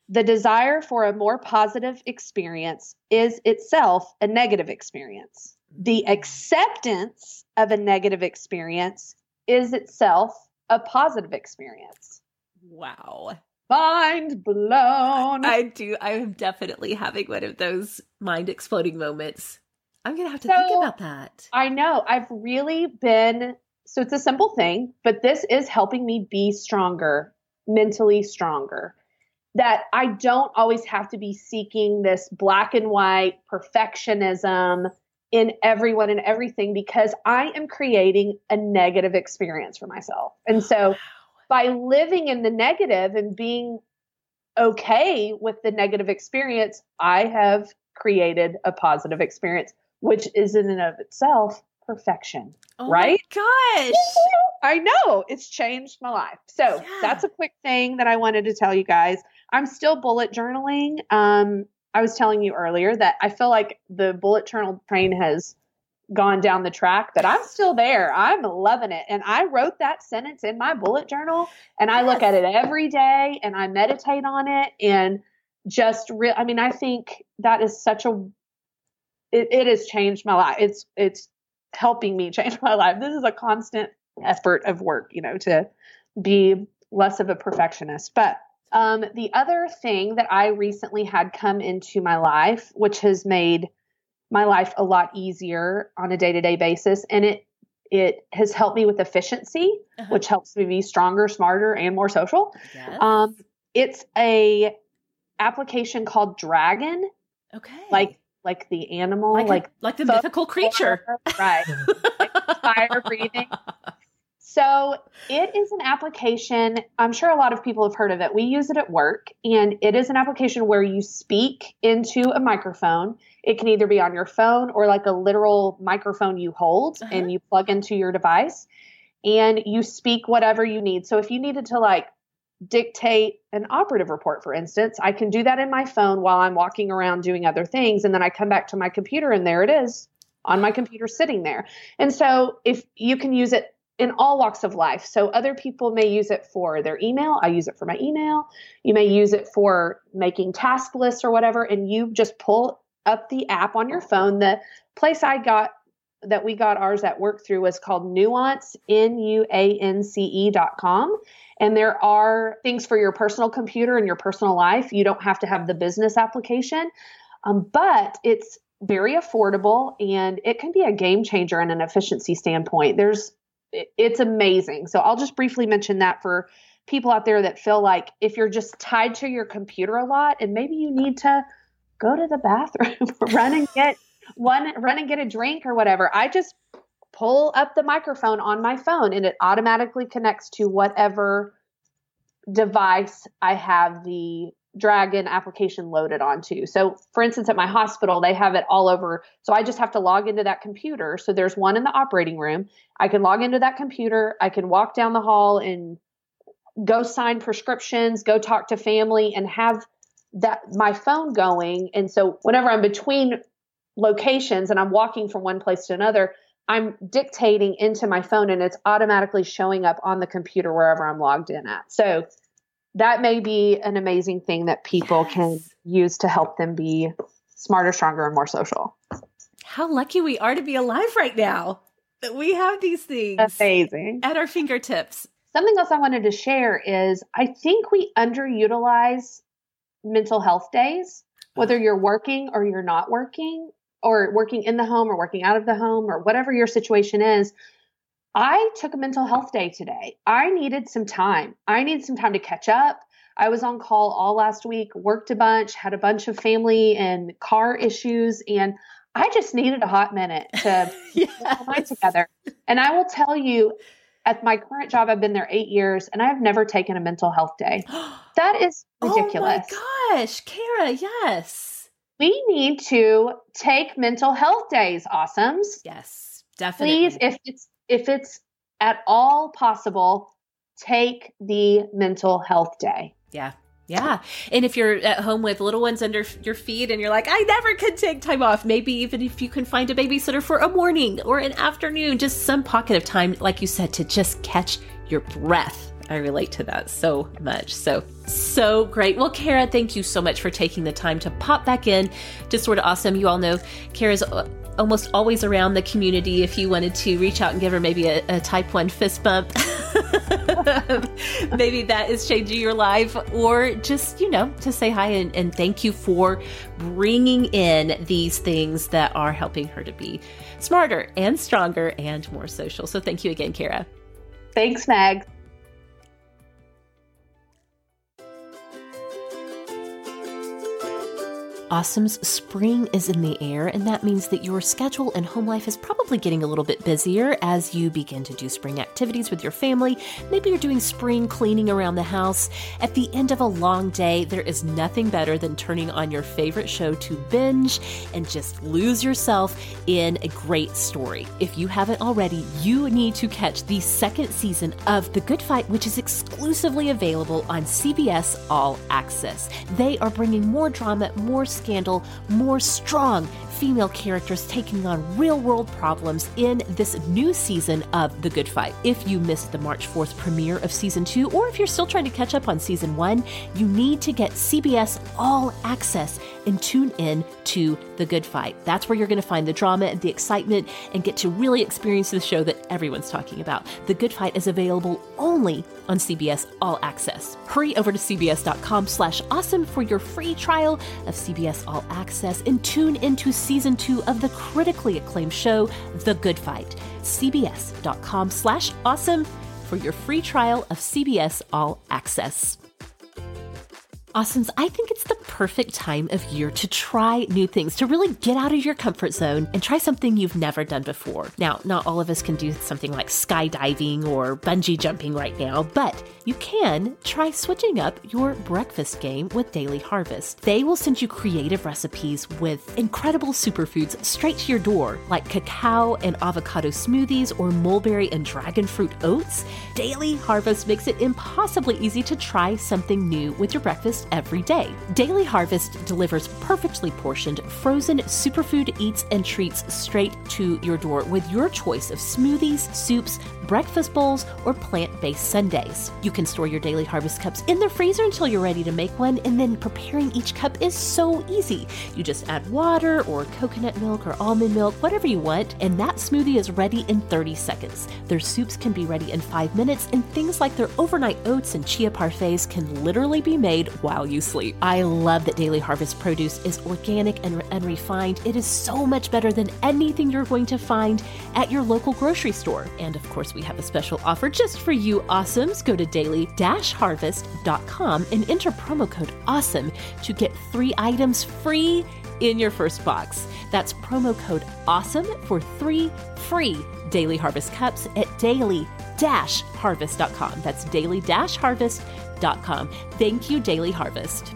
the desire for a more positive experience is itself a negative experience. The acceptance of a negative experience is itself a positive experience.
Wow.
mind blown.
I do. I am definitely having one of those mind exploding moments. I'm going to have to
So-
think about that.
I know. I've really been so it's a simple thing, but this is helping me be stronger, mentally stronger. That I don't always have to be seeking this black and white perfectionism in everyone and everything because I am creating a negative experience for myself. And so by living in the negative and being okay with the negative experience, I have created a positive experience, which is in and of itself perfection.
Oh
right?
My gosh.
I know it's changed my life. So
Yeah.
that's a quick thing that I wanted to tell you guys. I'm still bullet journaling. Um, I was telling you earlier that I feel like the bullet journal train has gone down the track, but I'm still there. I'm loving it. And I wrote that sentence in my bullet journal and I look at it every day and I meditate on it and just real I mean, I think that is such a it, it has changed my life. It's it's helping me change my life. This is a constant effort of work, you know, to be less of a perfectionist. But um, the other thing that I recently had come into my life, which has made my life a lot easier on a day to day basis, and it it has helped me with efficiency,
Uh-huh.
which helps me be stronger, smarter, and more social.
Yes.
Um, it's a application called Dragon,
okay.
like like the animal,
like,
like
a- like the
fo-
mythical creature.
right? like fire breathing. So it is an application. I'm sure a lot of people have heard of it. We use it at work, and it is an application where you speak into a microphone. It can either be on your phone or like a literal microphone you hold
Uh-huh.
and you plug into your device, and you speak whatever you need. So if you needed to like dictate an operative report, for instance, I can do that in my phone while I'm walking around doing other things, and then I come back to my computer, and there it is on my computer sitting there. And so if you can use it in all walks of life. So other people may use it for their email. I use it for my email. You may use it for making task lists or whatever. And you just pull up the app on your phone. The place I got that we got ours at work through was called Nuance, N U A N C E dot com. And there are things for your personal computer and your personal life. You don't have to have the business application, um, but it's very affordable and it can be a game changer in an efficiency standpoint. There's it's amazing. So I'll just briefly mention that for people out there that feel like if you're just tied to your computer a lot and maybe you need to go to the bathroom, run and get one run and get a drink or whatever. I just pull up the microphone on my phone and it automatically connects to whatever device I have the Dragon application loaded onto. So, for instance, at my hospital, they have it all over. So, I just have to log into that computer. So, there's one in the operating room. I can log into that computer. I can walk down the hall and go sign prescriptions, go talk to family, and have that my phone going. And so, whenever I'm between locations and I'm walking from one place to another, I'm dictating into my phone and it's automatically showing up on the computer wherever I'm logged in at. So that may be an amazing thing that people can use to help them be smarter, stronger, and more social.
How lucky we are to be alive right now that we have these things
Amazing.
at our fingertips.
Something else I wanted to share is I think we underutilize mental health days, whether you're working or you're not working, or working in the home or working out of the home, or whatever your situation is. I took a mental health day today. I needed some time. I needed some time to catch up. I was on call all last week, worked a bunch, had a bunch of family and car issues, and I just needed a hot minute to get my mind together. And I will tell you, at my current job, I've been there eight years and I've never taken a mental health day. That is ridiculous.
Oh my gosh, Kara, yes.
We need to take mental health days, awesomes.
Yes, definitely.
Please, if it's if it's at all possible, take the mental health day.
Yeah. Yeah. And if you're at home with little ones under your feet and you're like, I never could take time off, maybe even if you can find a babysitter for a morning or an afternoon, just some pocket of time, like you said, to just catch your breath. I relate to that so much. So, so great. Well, Kara, thank you so much for taking the time to pop back in. Just Sorta Awesome. You all know Kara's uh, almost always around the community if you wanted to reach out and give her maybe a, a type one fist bump. Maybe that is changing your life, or just, you know, to say hi and, and thank you for bringing in these things that are helping her to be smarter and stronger and more social. So thank you again, Kara.
Thanks, Meg.
Awesome's spring is in the air, and that means that your schedule and home life is probably getting a little bit busier as you begin to do spring activities with your family. Maybe you're doing spring cleaning around the house. At the end of a long day, there is nothing better than turning on your favorite show to binge and just lose yourself in a great story. If you haven't already, you need to catch the second season of The Good Fight, which is exclusively available on CBS All Access. They are bringing more drama, more scandal, more strong female characters taking on real world problems in this new season of The Good Fight. If you missed the March 4th premiere of season two, or if you're still trying to catch up on season one, you need to get CBS All Access and tune in to The Good Fight. That's where you're going to find the drama and the excitement and get to really experience the show that everyone's talking about. The Good Fight is available only on CBS All Access. Hurry over to cbs.com slash awesome for your free trial of CBS All Access and tune into season two of the critically acclaimed show, The Good Fight. cbs.com slash awesome for your free trial of CBS All Access. Awesomes, I think it's the perfect time of year to try new things, to really get out of your comfort zone and try something you've never done before. Now, not all of us can do something like skydiving or bungee jumping right now, but you can try switching up your breakfast game with Daily Harvest. They will send you creative recipes with incredible superfoods straight to your door, like cacao and avocado smoothies or mulberry and dragon fruit oats. Daily Harvest makes it impossibly easy to try something new with your breakfast every day. Daily Harvest delivers perfectly portioned frozen superfood eats and treats straight to your door with your choice of smoothies, soups, breakfast bowls, or plant based sundaes. You can store your Daily Harvest cups in the freezer until you're ready to make one, and then preparing each cup is so easy. You just add water or coconut milk or almond milk, whatever you want, and that smoothie is ready in 30 seconds. Their soups can be ready in five minutes, and things like their overnight oats and chia parfaits can literally be made while you sleep. I love that Daily Harvest produce is organic and, and refined. It is so much better than anything you're going to find at your local grocery store. And of course, we have a special offer just for you awesomes. Go to daily-harvest.com and enter promo code AWESOME to get three items free in your first box. That's promo code AWESOME for three free Daily Harvest cups at daily-harvest.com. That's daily-harvest.com. Thank you, Daily Harvest.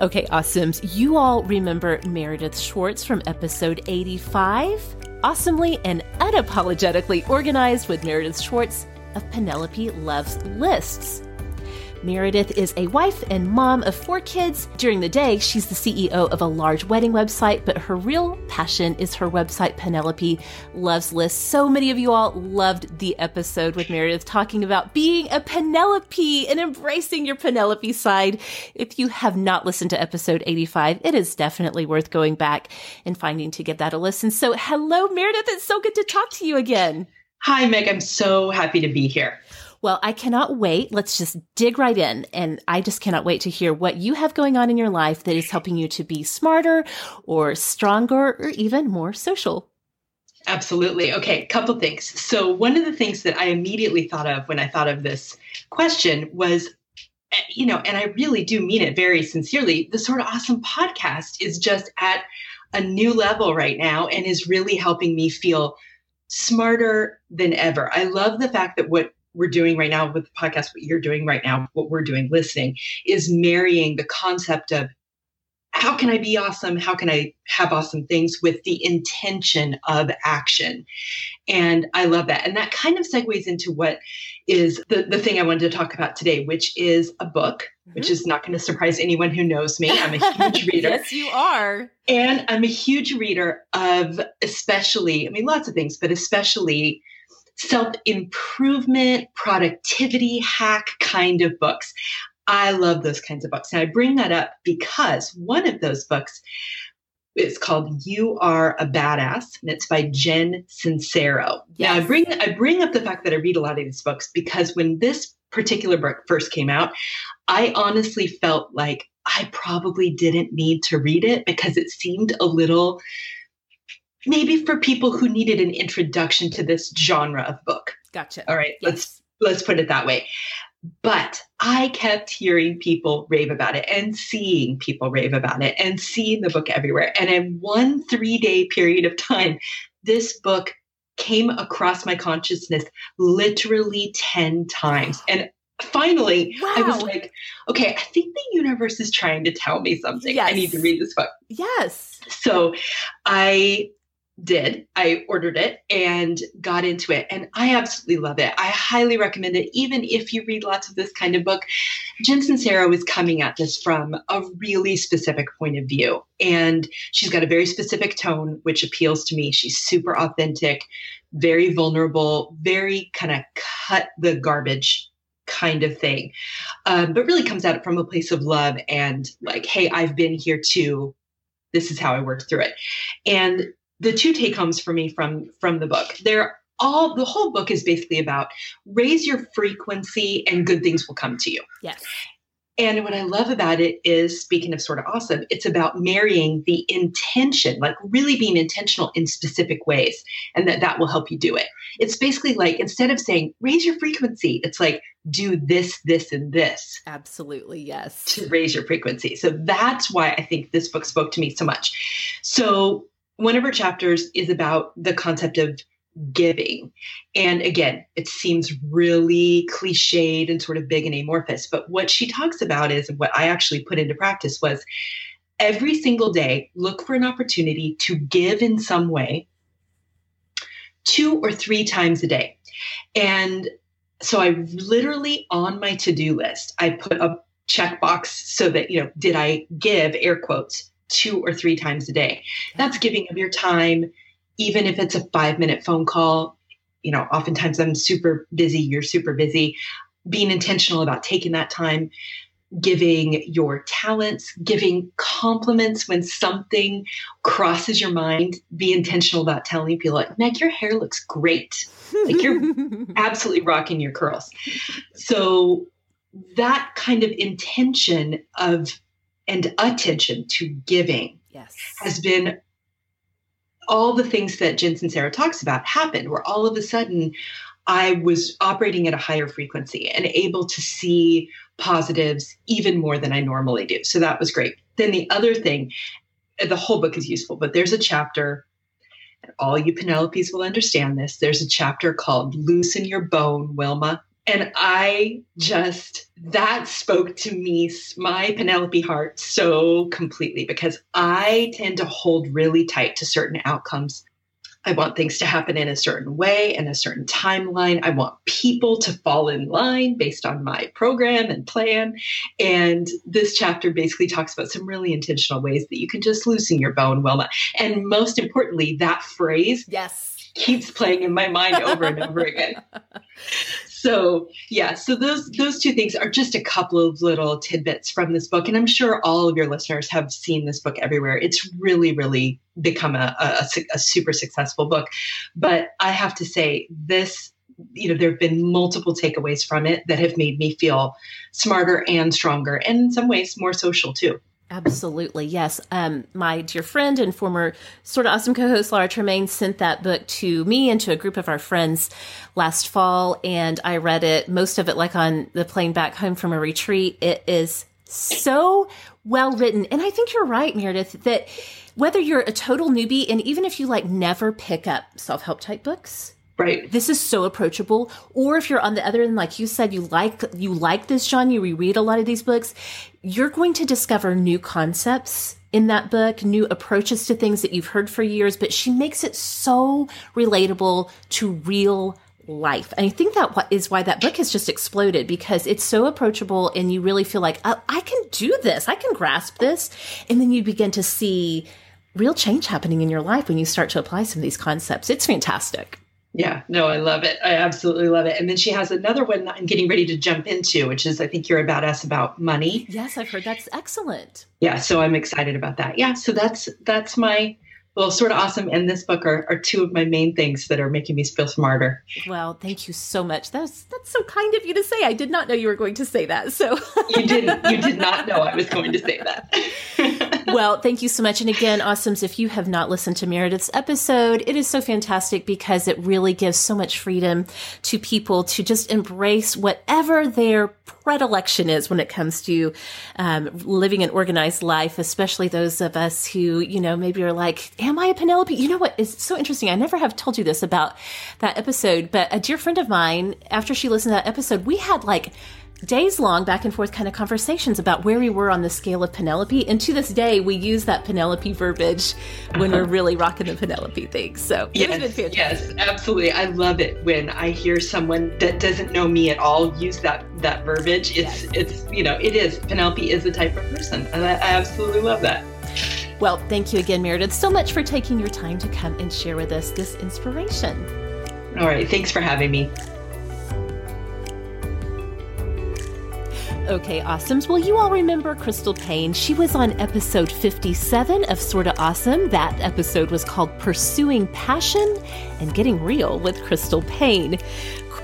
Okay, awesomes. You all remember Meredith Schwartz from episode 85? Awesomely and unapologetically organized with Meredith Schwartz of Penelope Loves Lists. Meredith is a wife and mom of four kids. During the day, she's the CEO of a large wedding website, but her real passion is her website, Penelope Loves List. So many of you all loved the episode with Meredith talking about being a Penelope and embracing your Penelope side. If you have not listened to episode 85, it is definitely worth going back and finding to give that a listen. So, hello, Meredith. It's so good to talk to you again.
Hi, Meg. I'm so happy to be here.
Well, I cannot wait. Let's just dig right in. And I just cannot wait to hear what you have going on in your life that is helping you to be smarter or stronger or even more social.
Absolutely. Okay, couple things. So, one of the things that I immediately thought of when I thought of this question was eh, you know, and I really do mean it very sincerely. The Sorta Awesome podcast is just at a new level right now and is really helping me feel smarter than ever. I love the fact that what we're doing right now with the podcast, what you're doing right now, what we're doing listening, is marrying the concept of how can I be awesome? How can I have awesome things with the intention of action? And I love that. And that kind of segues into what is the, the thing I wanted to talk about today, which is a book, mm-hmm. which is not going to surprise anyone who knows me. I'm a huge reader.
yes, you are.
And I'm a huge reader of especially, I mean, lots of things, but especially self improvement, productivity hack kind of books. I love those kinds of books. And I bring that up because one of those books is called You Are a Badass, and it's by Jen Sincero. Yes. Now I bring I bring up the fact that I read a lot of these books because when this particular book first came out, I honestly felt like I probably didn't need to read it because it seemed a little maybe for people who needed an introduction to this genre of book.
Gotcha.
All right, yes. let's let's put it that way. But I kept hearing people rave about it and seeing people rave about it and seeing the book everywhere. And in one three day period of time, this book came across my consciousness literally 10 times. And finally, wow. I was like, okay, I think the universe is trying to tell me something. Yes. I need to read this book.
Yes.
So I did. I ordered it and got into it. And I absolutely love it. I highly recommend it, even if you read lots of this kind of book. Jen Sincero is coming at this from a really specific point of view. And she's got a very specific tone, which appeals to me. She's super authentic, very vulnerable, very kind of cut the garbage kind of thing, um, but really comes at it from a place of love and like, hey, I've been here too. This is how I work through it. And the two take homes for me from from the book they're all the whole book is basically about raise your frequency and good things will come to you
yes
and what I love about it is, speaking of Sorta Awesome, it's about marrying the intention, like really being intentional in specific ways, and that that will help you do it. It's basically like instead of saying raise your frequency, it's like do this, this, and this.
Absolutely, yes.
To raise your frequency. So that's why I think this book spoke to me so much. So one of her chapters is about the concept of giving. And again, it seems really cliched and sort of big and amorphous. But what she talks about is what I actually put into practice was every single day, look for an opportunity to give in some way two or three times a day. And so I literally on my to-do list, I put a checkbox so that, you know, did I give air quotes two or three times a day. That's giving of your time, even if it's a five minute phone call. You know, oftentimes I'm super busy, you're super busy. Being intentional about taking that time, giving your talents, giving compliments when something crosses your mind. Be intentional about telling people, like, Meg, your hair looks great. Like, you're absolutely rocking your curls. So, that kind of intention of and attention to giving
yes.
has been all the things that Jen Sincero talks about happened where all of a sudden I was operating at a higher frequency and able to see positives even more than I normally do. So that was great. Then the other thing, the whole book is useful, but there's a chapter, and all you Penelopes will understand this. There's a chapter called Loosen Your Bone, Wilma. And I just, that spoke to me, my Penelope heart, so completely because I tend to hold really tight to certain outcomes. I want things to happen in a certain way and a certain timeline. I want people to fall in line based on my program and plan. And this chapter basically talks about some really intentional ways that you can just loosen your bone, Wilma. And most importantly, that phrase.
Yes
keeps playing in my mind over and over again. so yeah so those those two things are just a couple of little tidbits from this book and i'm sure all of your listeners have seen this book everywhere. It's really really become a, a, a super successful book. But i have to say this you know there have been multiple takeaways from it that have made me feel smarter and stronger and in some ways more social too
Absolutely, yes. Um, my dear friend and former Sorta Awesome co-host Laura Tremaine sent that book to me and to a group of our friends last fall, and I read it. Most of it, like on the plane back home from a retreat. It is so well written, and I think you're right, Meredith. That whether you're a total newbie, and even if you like never pick up self-help type books,
Right.
This is so approachable. Or if you're on the other end, like you said, you like you like this genre, you reread a lot of these books, you're going to discover new concepts in that book, new approaches to things that you've heard for years, but she makes it so relatable to real life. And I think that is why that book has just exploded because it's so approachable and you really feel like, oh, I can do this. I can grasp this. And then you begin to see real change happening in your life when you start to apply some of these concepts. It's fantastic.
Yeah, no, I love it. I absolutely love it. And then she has another one that I'm getting ready to jump into, which is I think you're a badass about money.
Yes, I've heard that's excellent.
Yeah, so I'm excited about that. Yeah, so that's that's my well, Sorta Awesome and this book are, are two of my main things that are making me feel smarter.
Well, thank you so much. That's that's so kind of you to say. I did not know you were going to say that. So
you didn't. You did not know I was going to say that.
well, thank you so much. And again, awesomes, if you have not listened to Meredith's episode, it is so fantastic because it really gives so much freedom to people to just embrace whatever their predilection is when it comes to um, living an organized life, especially those of us who, you know, maybe are like, am I a Penelope? You know what is so interesting? I never have told you this about that episode, but a dear friend of mine, after she listened to that episode, we had like days long back and forth kind of conversations about where we were on the scale of Penelope. And to this day, we use that Penelope verbiage when we're really rocking the Penelope thing. So
yes, yes, absolutely. I love it when I hear someone that doesn't know me at all use that that verbiage. It's yes. it's you know it is Penelope is the type of person, and I, I absolutely love that.
Well, thank you again, Meredith, so much for taking your time to come and share with us this inspiration.
All right, thanks for having me.
Okay, awesomes. Well, you all remember Crystal Paine. She was on episode 57 of Sorta Awesome. That episode was called Pursuing Passion and Getting Real with Crystal Paine.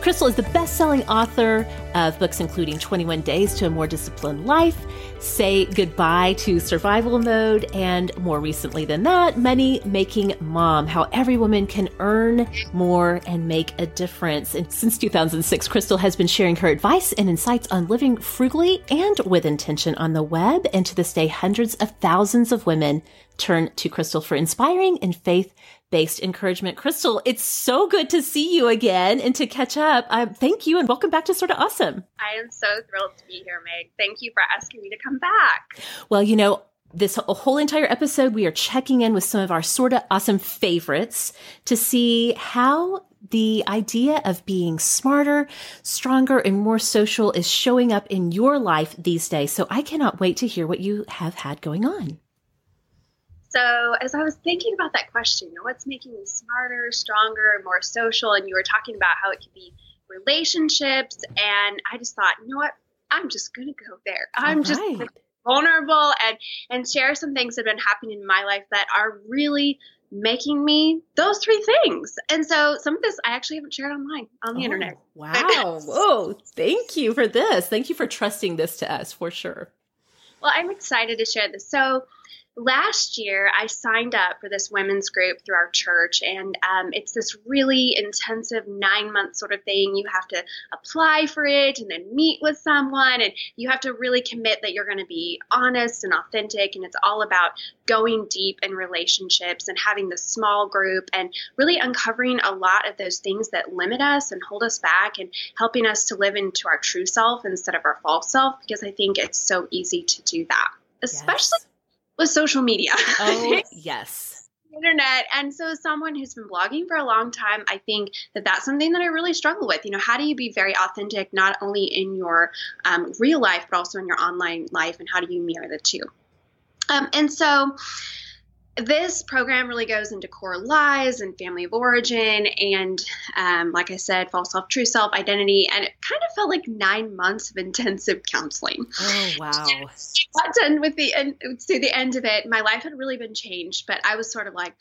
Crystal is the best selling author of books including 21 Days to a More Disciplined Life, Say Goodbye to Survival Mode, and more recently than that, Money Making Mom How Every Woman Can Earn More and Make a Difference. And since 2006, Crystal has been sharing her advice and insights on living frugally and with intention on the web. And to this day, hundreds of thousands of women turn to Crystal for inspiring and faith based encouragement. Crystal, it's so good to see you again and to catch up. Um, thank you and welcome back to Sorta Awesome.
I am so thrilled to be here, Meg. Thank you for asking me to come back.
Well, you know, this whole entire episode, we are checking in with some of our Sorta Awesome favorites to see how the idea of being smarter, stronger, and more social is showing up in your life these days. So I cannot wait to hear what you have had going on.
So, as I was thinking about that question, you know, what's making me smarter, stronger, more social, and you were talking about how it could be relationships, and I just thought, you know what, I'm just going to go there. I'm right. just vulnerable and and share some things that have been happening in my life that are really making me those three things. And so some of this I actually haven't shared online on the oh, internet.
Wow. Whoa. Thank you for this. Thank you for trusting this to us for sure.
Well, I'm excited to share this. So last year I signed up for this women's group through our church, and um, it's this really intensive nine month sort of thing. You have to apply for it and then meet with someone, and you have to really commit that you're going to be honest and authentic. And it's all about going deep in relationships and having this small group and really uncovering a lot of those things that limit us and hold us back and helping us to live into our true self instead of our false self because I think it's so easy to do that, especially. Yes with social media.
Oh, yes.
internet. And so, as someone who's been blogging for a long time, I think that that's something that I really struggle with. You know, how do you be very authentic, not only in your um, real life, but also in your online life, and how do you mirror the two? Um, and so, this program really goes into core lies and family of origin and um, like i said false self true self identity and it kind of felt like nine months of intensive counseling.
Oh wow.
Got done with the end to the end of it. My life had really been changed but i was sort of like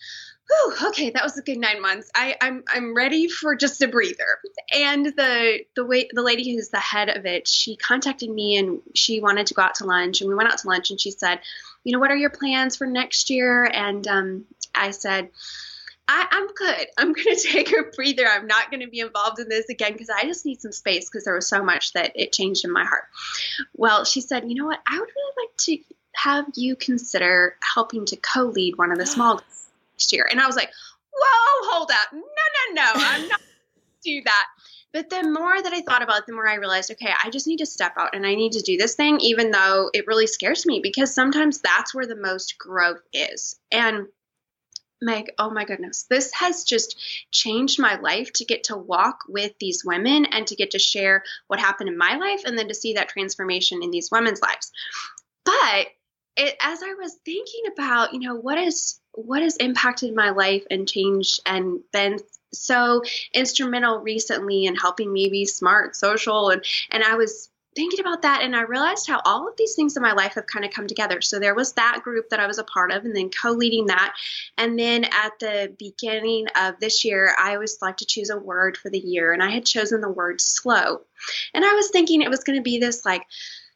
Whew, okay, that was a good nine months. I, I'm I'm ready for just a breather. And the the way the lady who's the head of it, she contacted me and she wanted to go out to lunch, and we went out to lunch, and she said, you know, what are your plans for next year? And um, I said, I, am good. I'm going to take a breather. I'm not going to be involved in this again because I just need some space because there was so much that it changed in my heart. Well, she said, you know what? I would really like to have you consider helping to co lead one of the small next year. And I was like, whoa, hold up. No, no, no. I'm not do that. But the more that I thought about it, the more I realized, okay, I just need to step out and I need to do this thing, even though it really scares me because sometimes that's where the most growth is. And Meg, oh my goodness, this has just changed my life to get to walk with these women and to get to share what happened in my life and then to see that transformation in these women's lives. But it, as I was thinking about, you know, what is what has impacted my life and changed and been so instrumental recently in helping me be smart, social, and and I was thinking about that and I realized how all of these things in my life have kind of come together. So there was that group that I was a part of and then co-leading that. And then at the beginning of this year, I always like to choose a word for the year and I had chosen the word slow. And I was thinking it was going to be this like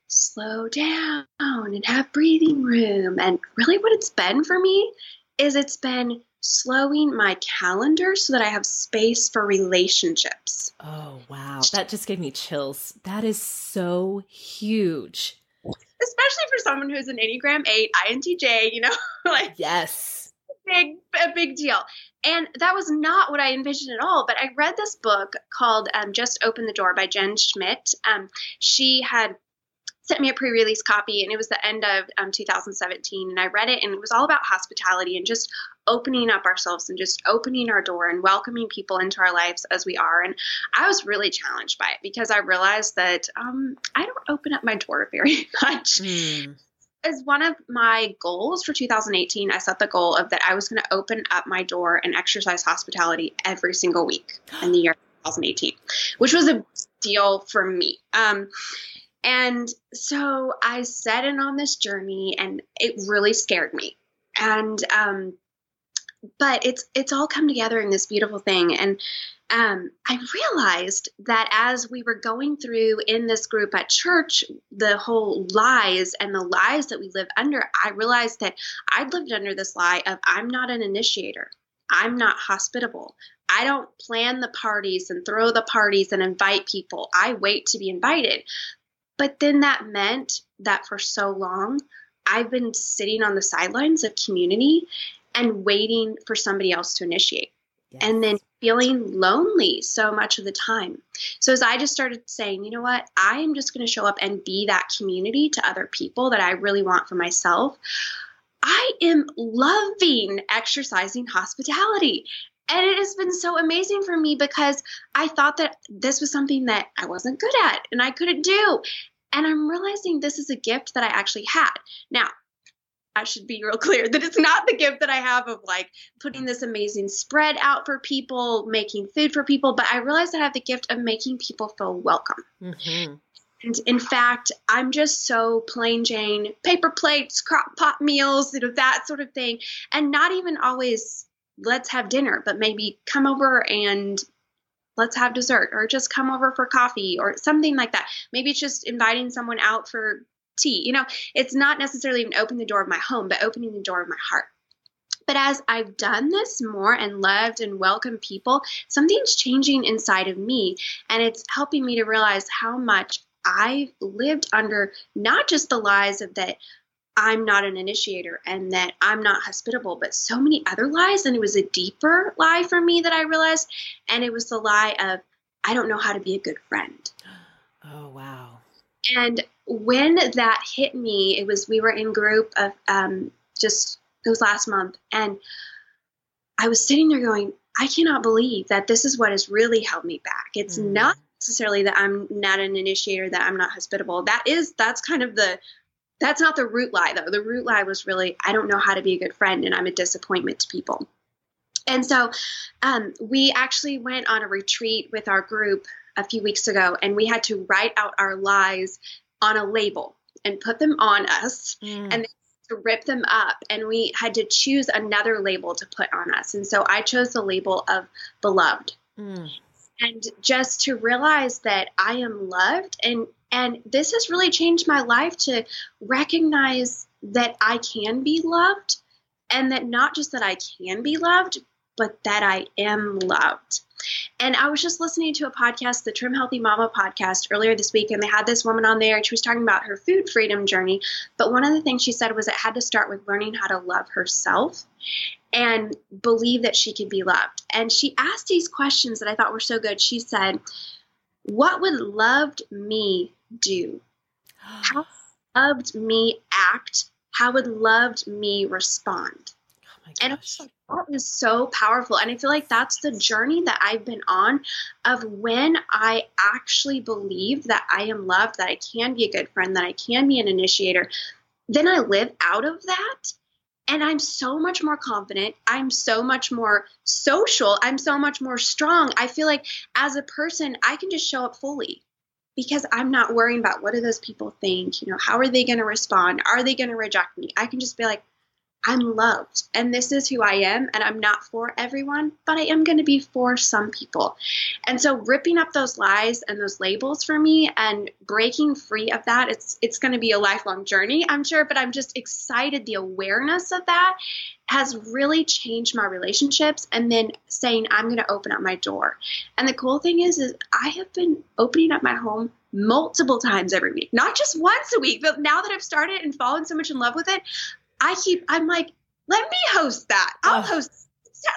slow down and have breathing room. And really what it's been for me is it's been slowing my calendar so that I have space for relationships.
Oh, wow. That just gave me chills. That is so huge.
Especially for someone who's an Enneagram 8, INTJ, you know, like
Yes.
Big a big deal. And that was not what I envisioned at all, but I read this book called um, Just Open the Door by Jen Schmidt. Um, she had sent me a pre-release copy and it was the end of um, 2017 and i read it and it was all about hospitality and just opening up ourselves and just opening our door and welcoming people into our lives as we are and i was really challenged by it because i realized that um, i don't open up my door very much mm. as one of my goals for 2018 i set the goal of that i was going to open up my door and exercise hospitality every single week in the year 2018 which was a deal for me um, and so I set in on this journey and it really scared me. And um but it's it's all come together in this beautiful thing and um, I realized that as we were going through in this group at church, the whole lies and the lies that we live under, I realized that I'd lived under this lie of I'm not an initiator. I'm not hospitable. I don't plan the parties and throw the parties and invite people. I wait to be invited. But then that meant that for so long, I've been sitting on the sidelines of community and waiting for somebody else to initiate. Yes. And then feeling lonely so much of the time. So as I just started saying, you know what, I am just going to show up and be that community to other people that I really want for myself. I am loving exercising hospitality. And it has been so amazing for me because I thought that this was something that I wasn't good at and I couldn't do. And I'm realizing this is a gift that I actually had. Now, I should be real clear that it's not the gift that I have of like putting this amazing spread out for people, making food for people, but I realized I have the gift of making people feel welcome. Mm-hmm. And in fact, I'm just so plain Jane, paper plates, crock pot meals, you know, that sort of thing. And not even always let's have dinner, but maybe come over and let's have dessert or just come over for coffee or something like that. Maybe it's just inviting someone out for tea. You know, it's not necessarily even opening the door of my home, but opening the door of my heart. But as I've done this more and loved and welcomed people, something's changing inside of me. And it's helping me to realize how much I've lived under not just the lies of that I'm not an initiator and that I'm not hospitable, but so many other lies. And it was a deeper lie for me that I realized. And it was the lie of, I don't know how to be a good friend.
Oh, wow.
And when that hit me, it was, we were in group of um, just, it was last month. And I was sitting there going, I cannot believe that this is what has really held me back. It's mm. not necessarily that I'm not an initiator, that I'm not hospitable. That is, that's kind of the that's not the root lie, though. The root lie was really, I don't know how to be a good friend and I'm a disappointment to people. And so um, we actually went on a retreat with our group a few weeks ago and we had to write out our lies on a label and put them on us mm. and to rip them up and we had to choose another label to put on us and so i chose the label of beloved mm. and just to realize that i am loved and and this has really changed my life to recognize that I can be loved and that not just that I can be loved, but that I am loved. And I was just listening to a podcast, the Trim Healthy Mama podcast, earlier this week, and they had this woman on there, and she was talking about her food freedom journey. But one of the things she said was it had to start with learning how to love herself and believe that she could be loved. And she asked these questions that I thought were so good. She said, what would loved me do? How loved me act? How would loved me respond?
Oh
and it's like, that is so powerful. And I feel like that's the journey that I've been on of when I actually believe that I am loved, that I can be a good friend, that I can be an initiator. Then I live out of that. And I'm so much more confident. I'm so much more social. I'm so much more strong. I feel like as a person, I can just show up fully because I'm not worrying about what do those people think, you know, how are they going to respond? Are they going to reject me? I can just be like, I'm loved and this is who I am and I'm not for everyone, but I am going to be for some people. And so ripping up those lies and those labels for me and breaking free of that, it's it's going to be a lifelong journey, I'm sure, but I'm just excited the awareness of that has really changed my relationships and then saying I'm going to open up my door. And the cool thing is is I have been opening up my home multiple times every week, not just once a week, but now that I've started and fallen so much in love with it, I keep, I'm like, let me host that. I'll host.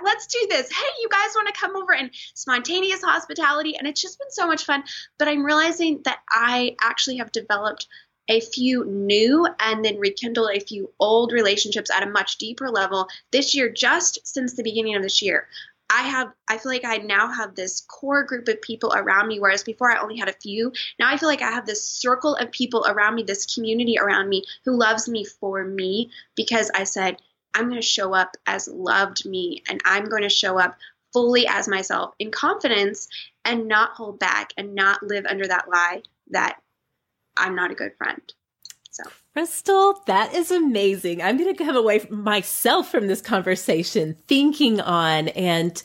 Let's do this. Hey, you guys want to come over and spontaneous hospitality? And it's just been so much fun. But I'm realizing that I actually have developed a few new and then rekindled a few old relationships at a much deeper level this year, just since the beginning of this year. I have I feel like I now have this core group of people around me whereas before I only had a few. Now I feel like I have this circle of people around me, this community around me who loves me for me because I said I'm going to show up as loved me and I'm going to show up fully as myself in confidence and not hold back and not live under that lie that I'm not a good friend.
Crystal, that is amazing. I'm going to come away myself from this conversation thinking on and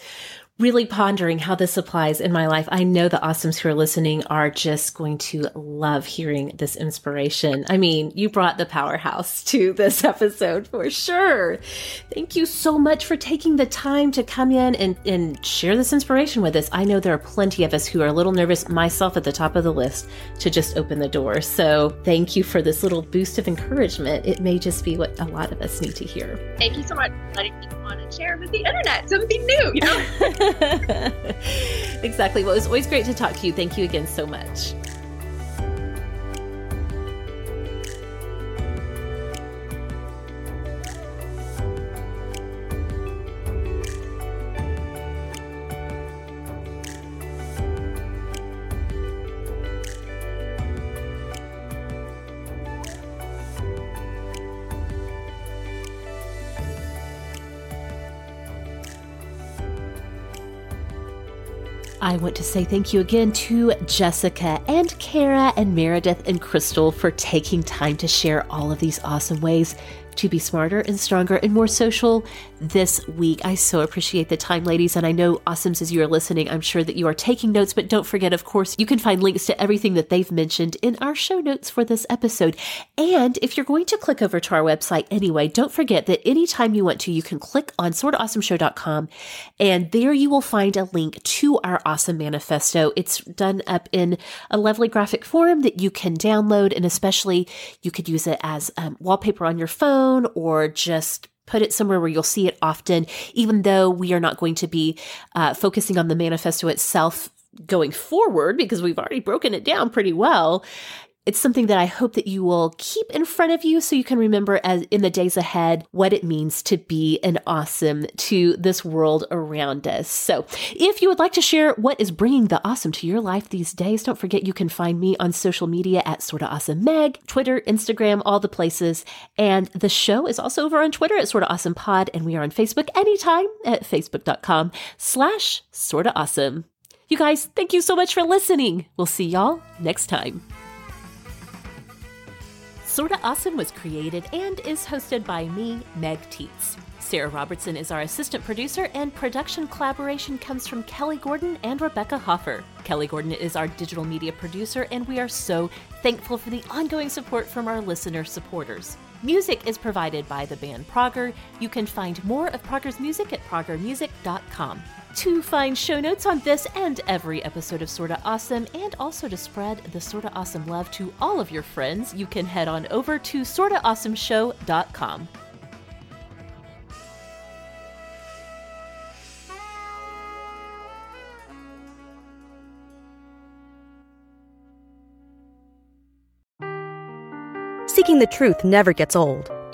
really pondering how this applies in my life. I know the awesomes who are listening are just going to love hearing this inspiration. I mean, you brought the powerhouse to this episode for sure. Thank you so much for taking the time to come in and, and share this inspiration with us. I know there are plenty of us who are a little nervous, myself at the top of the list, to just open the door. So thank you for this little boost of encouragement. It may just be what a lot of us need to hear.
Thank you so much for letting me come on and share with the internet something new, you know?
exactly. Well, it was always great to talk to you. Thank you again so much. I want to say thank you again to Jessica and Kara and Meredith and Crystal for taking time to share all of these awesome ways to be smarter and stronger and more social this week. I so appreciate the time, ladies. And I know, awesomes, as you are listening, I'm sure that you are taking notes, but don't forget, of course, you can find links to everything that they've mentioned in our show notes for this episode. And if you're going to click over to our website anyway, don't forget that anytime you want to, you can click on sortaawesomeshow.com and there you will find a link to our awesome manifesto. It's done up in a lovely graphic form that you can download, and especially you could use it as um, wallpaper on your phone or just put it somewhere where you'll see it often, even though we are not going to be uh, focusing on the manifesto itself going forward because we've already broken it down pretty well it's something that I hope that you will keep in front of you so you can remember as in the days ahead what it means to be an awesome to this world around us. So, if you would like to share what is bringing the awesome to your life these days, don't forget you can find me on social media at Sorta Awesome Meg, Twitter, Instagram, all the places. And the show is also over on Twitter at Sorta Awesome Pod, and we are on Facebook anytime at facebook.com slash Sorta Awesome. You guys, thank you so much for listening. We'll see y'all next time. Sorta Awesome was created and is hosted by me, Meg Tietz. Sarah Robertson is our assistant producer, and production collaboration comes from Kelly Gordon and Rebecca Hoffer. Kelly Gordon is our digital media producer, and we are so thankful for the ongoing support from our listener supporters. Music is provided by the band Prager. You can find more of Prager's music at pragermusic.com. To find show notes on this and every episode of Sorta Awesome, and also to spread the Sorta Awesome love to all of your friends, you can head on over to sortaawesomeshow.com.
Seeking the truth never gets old.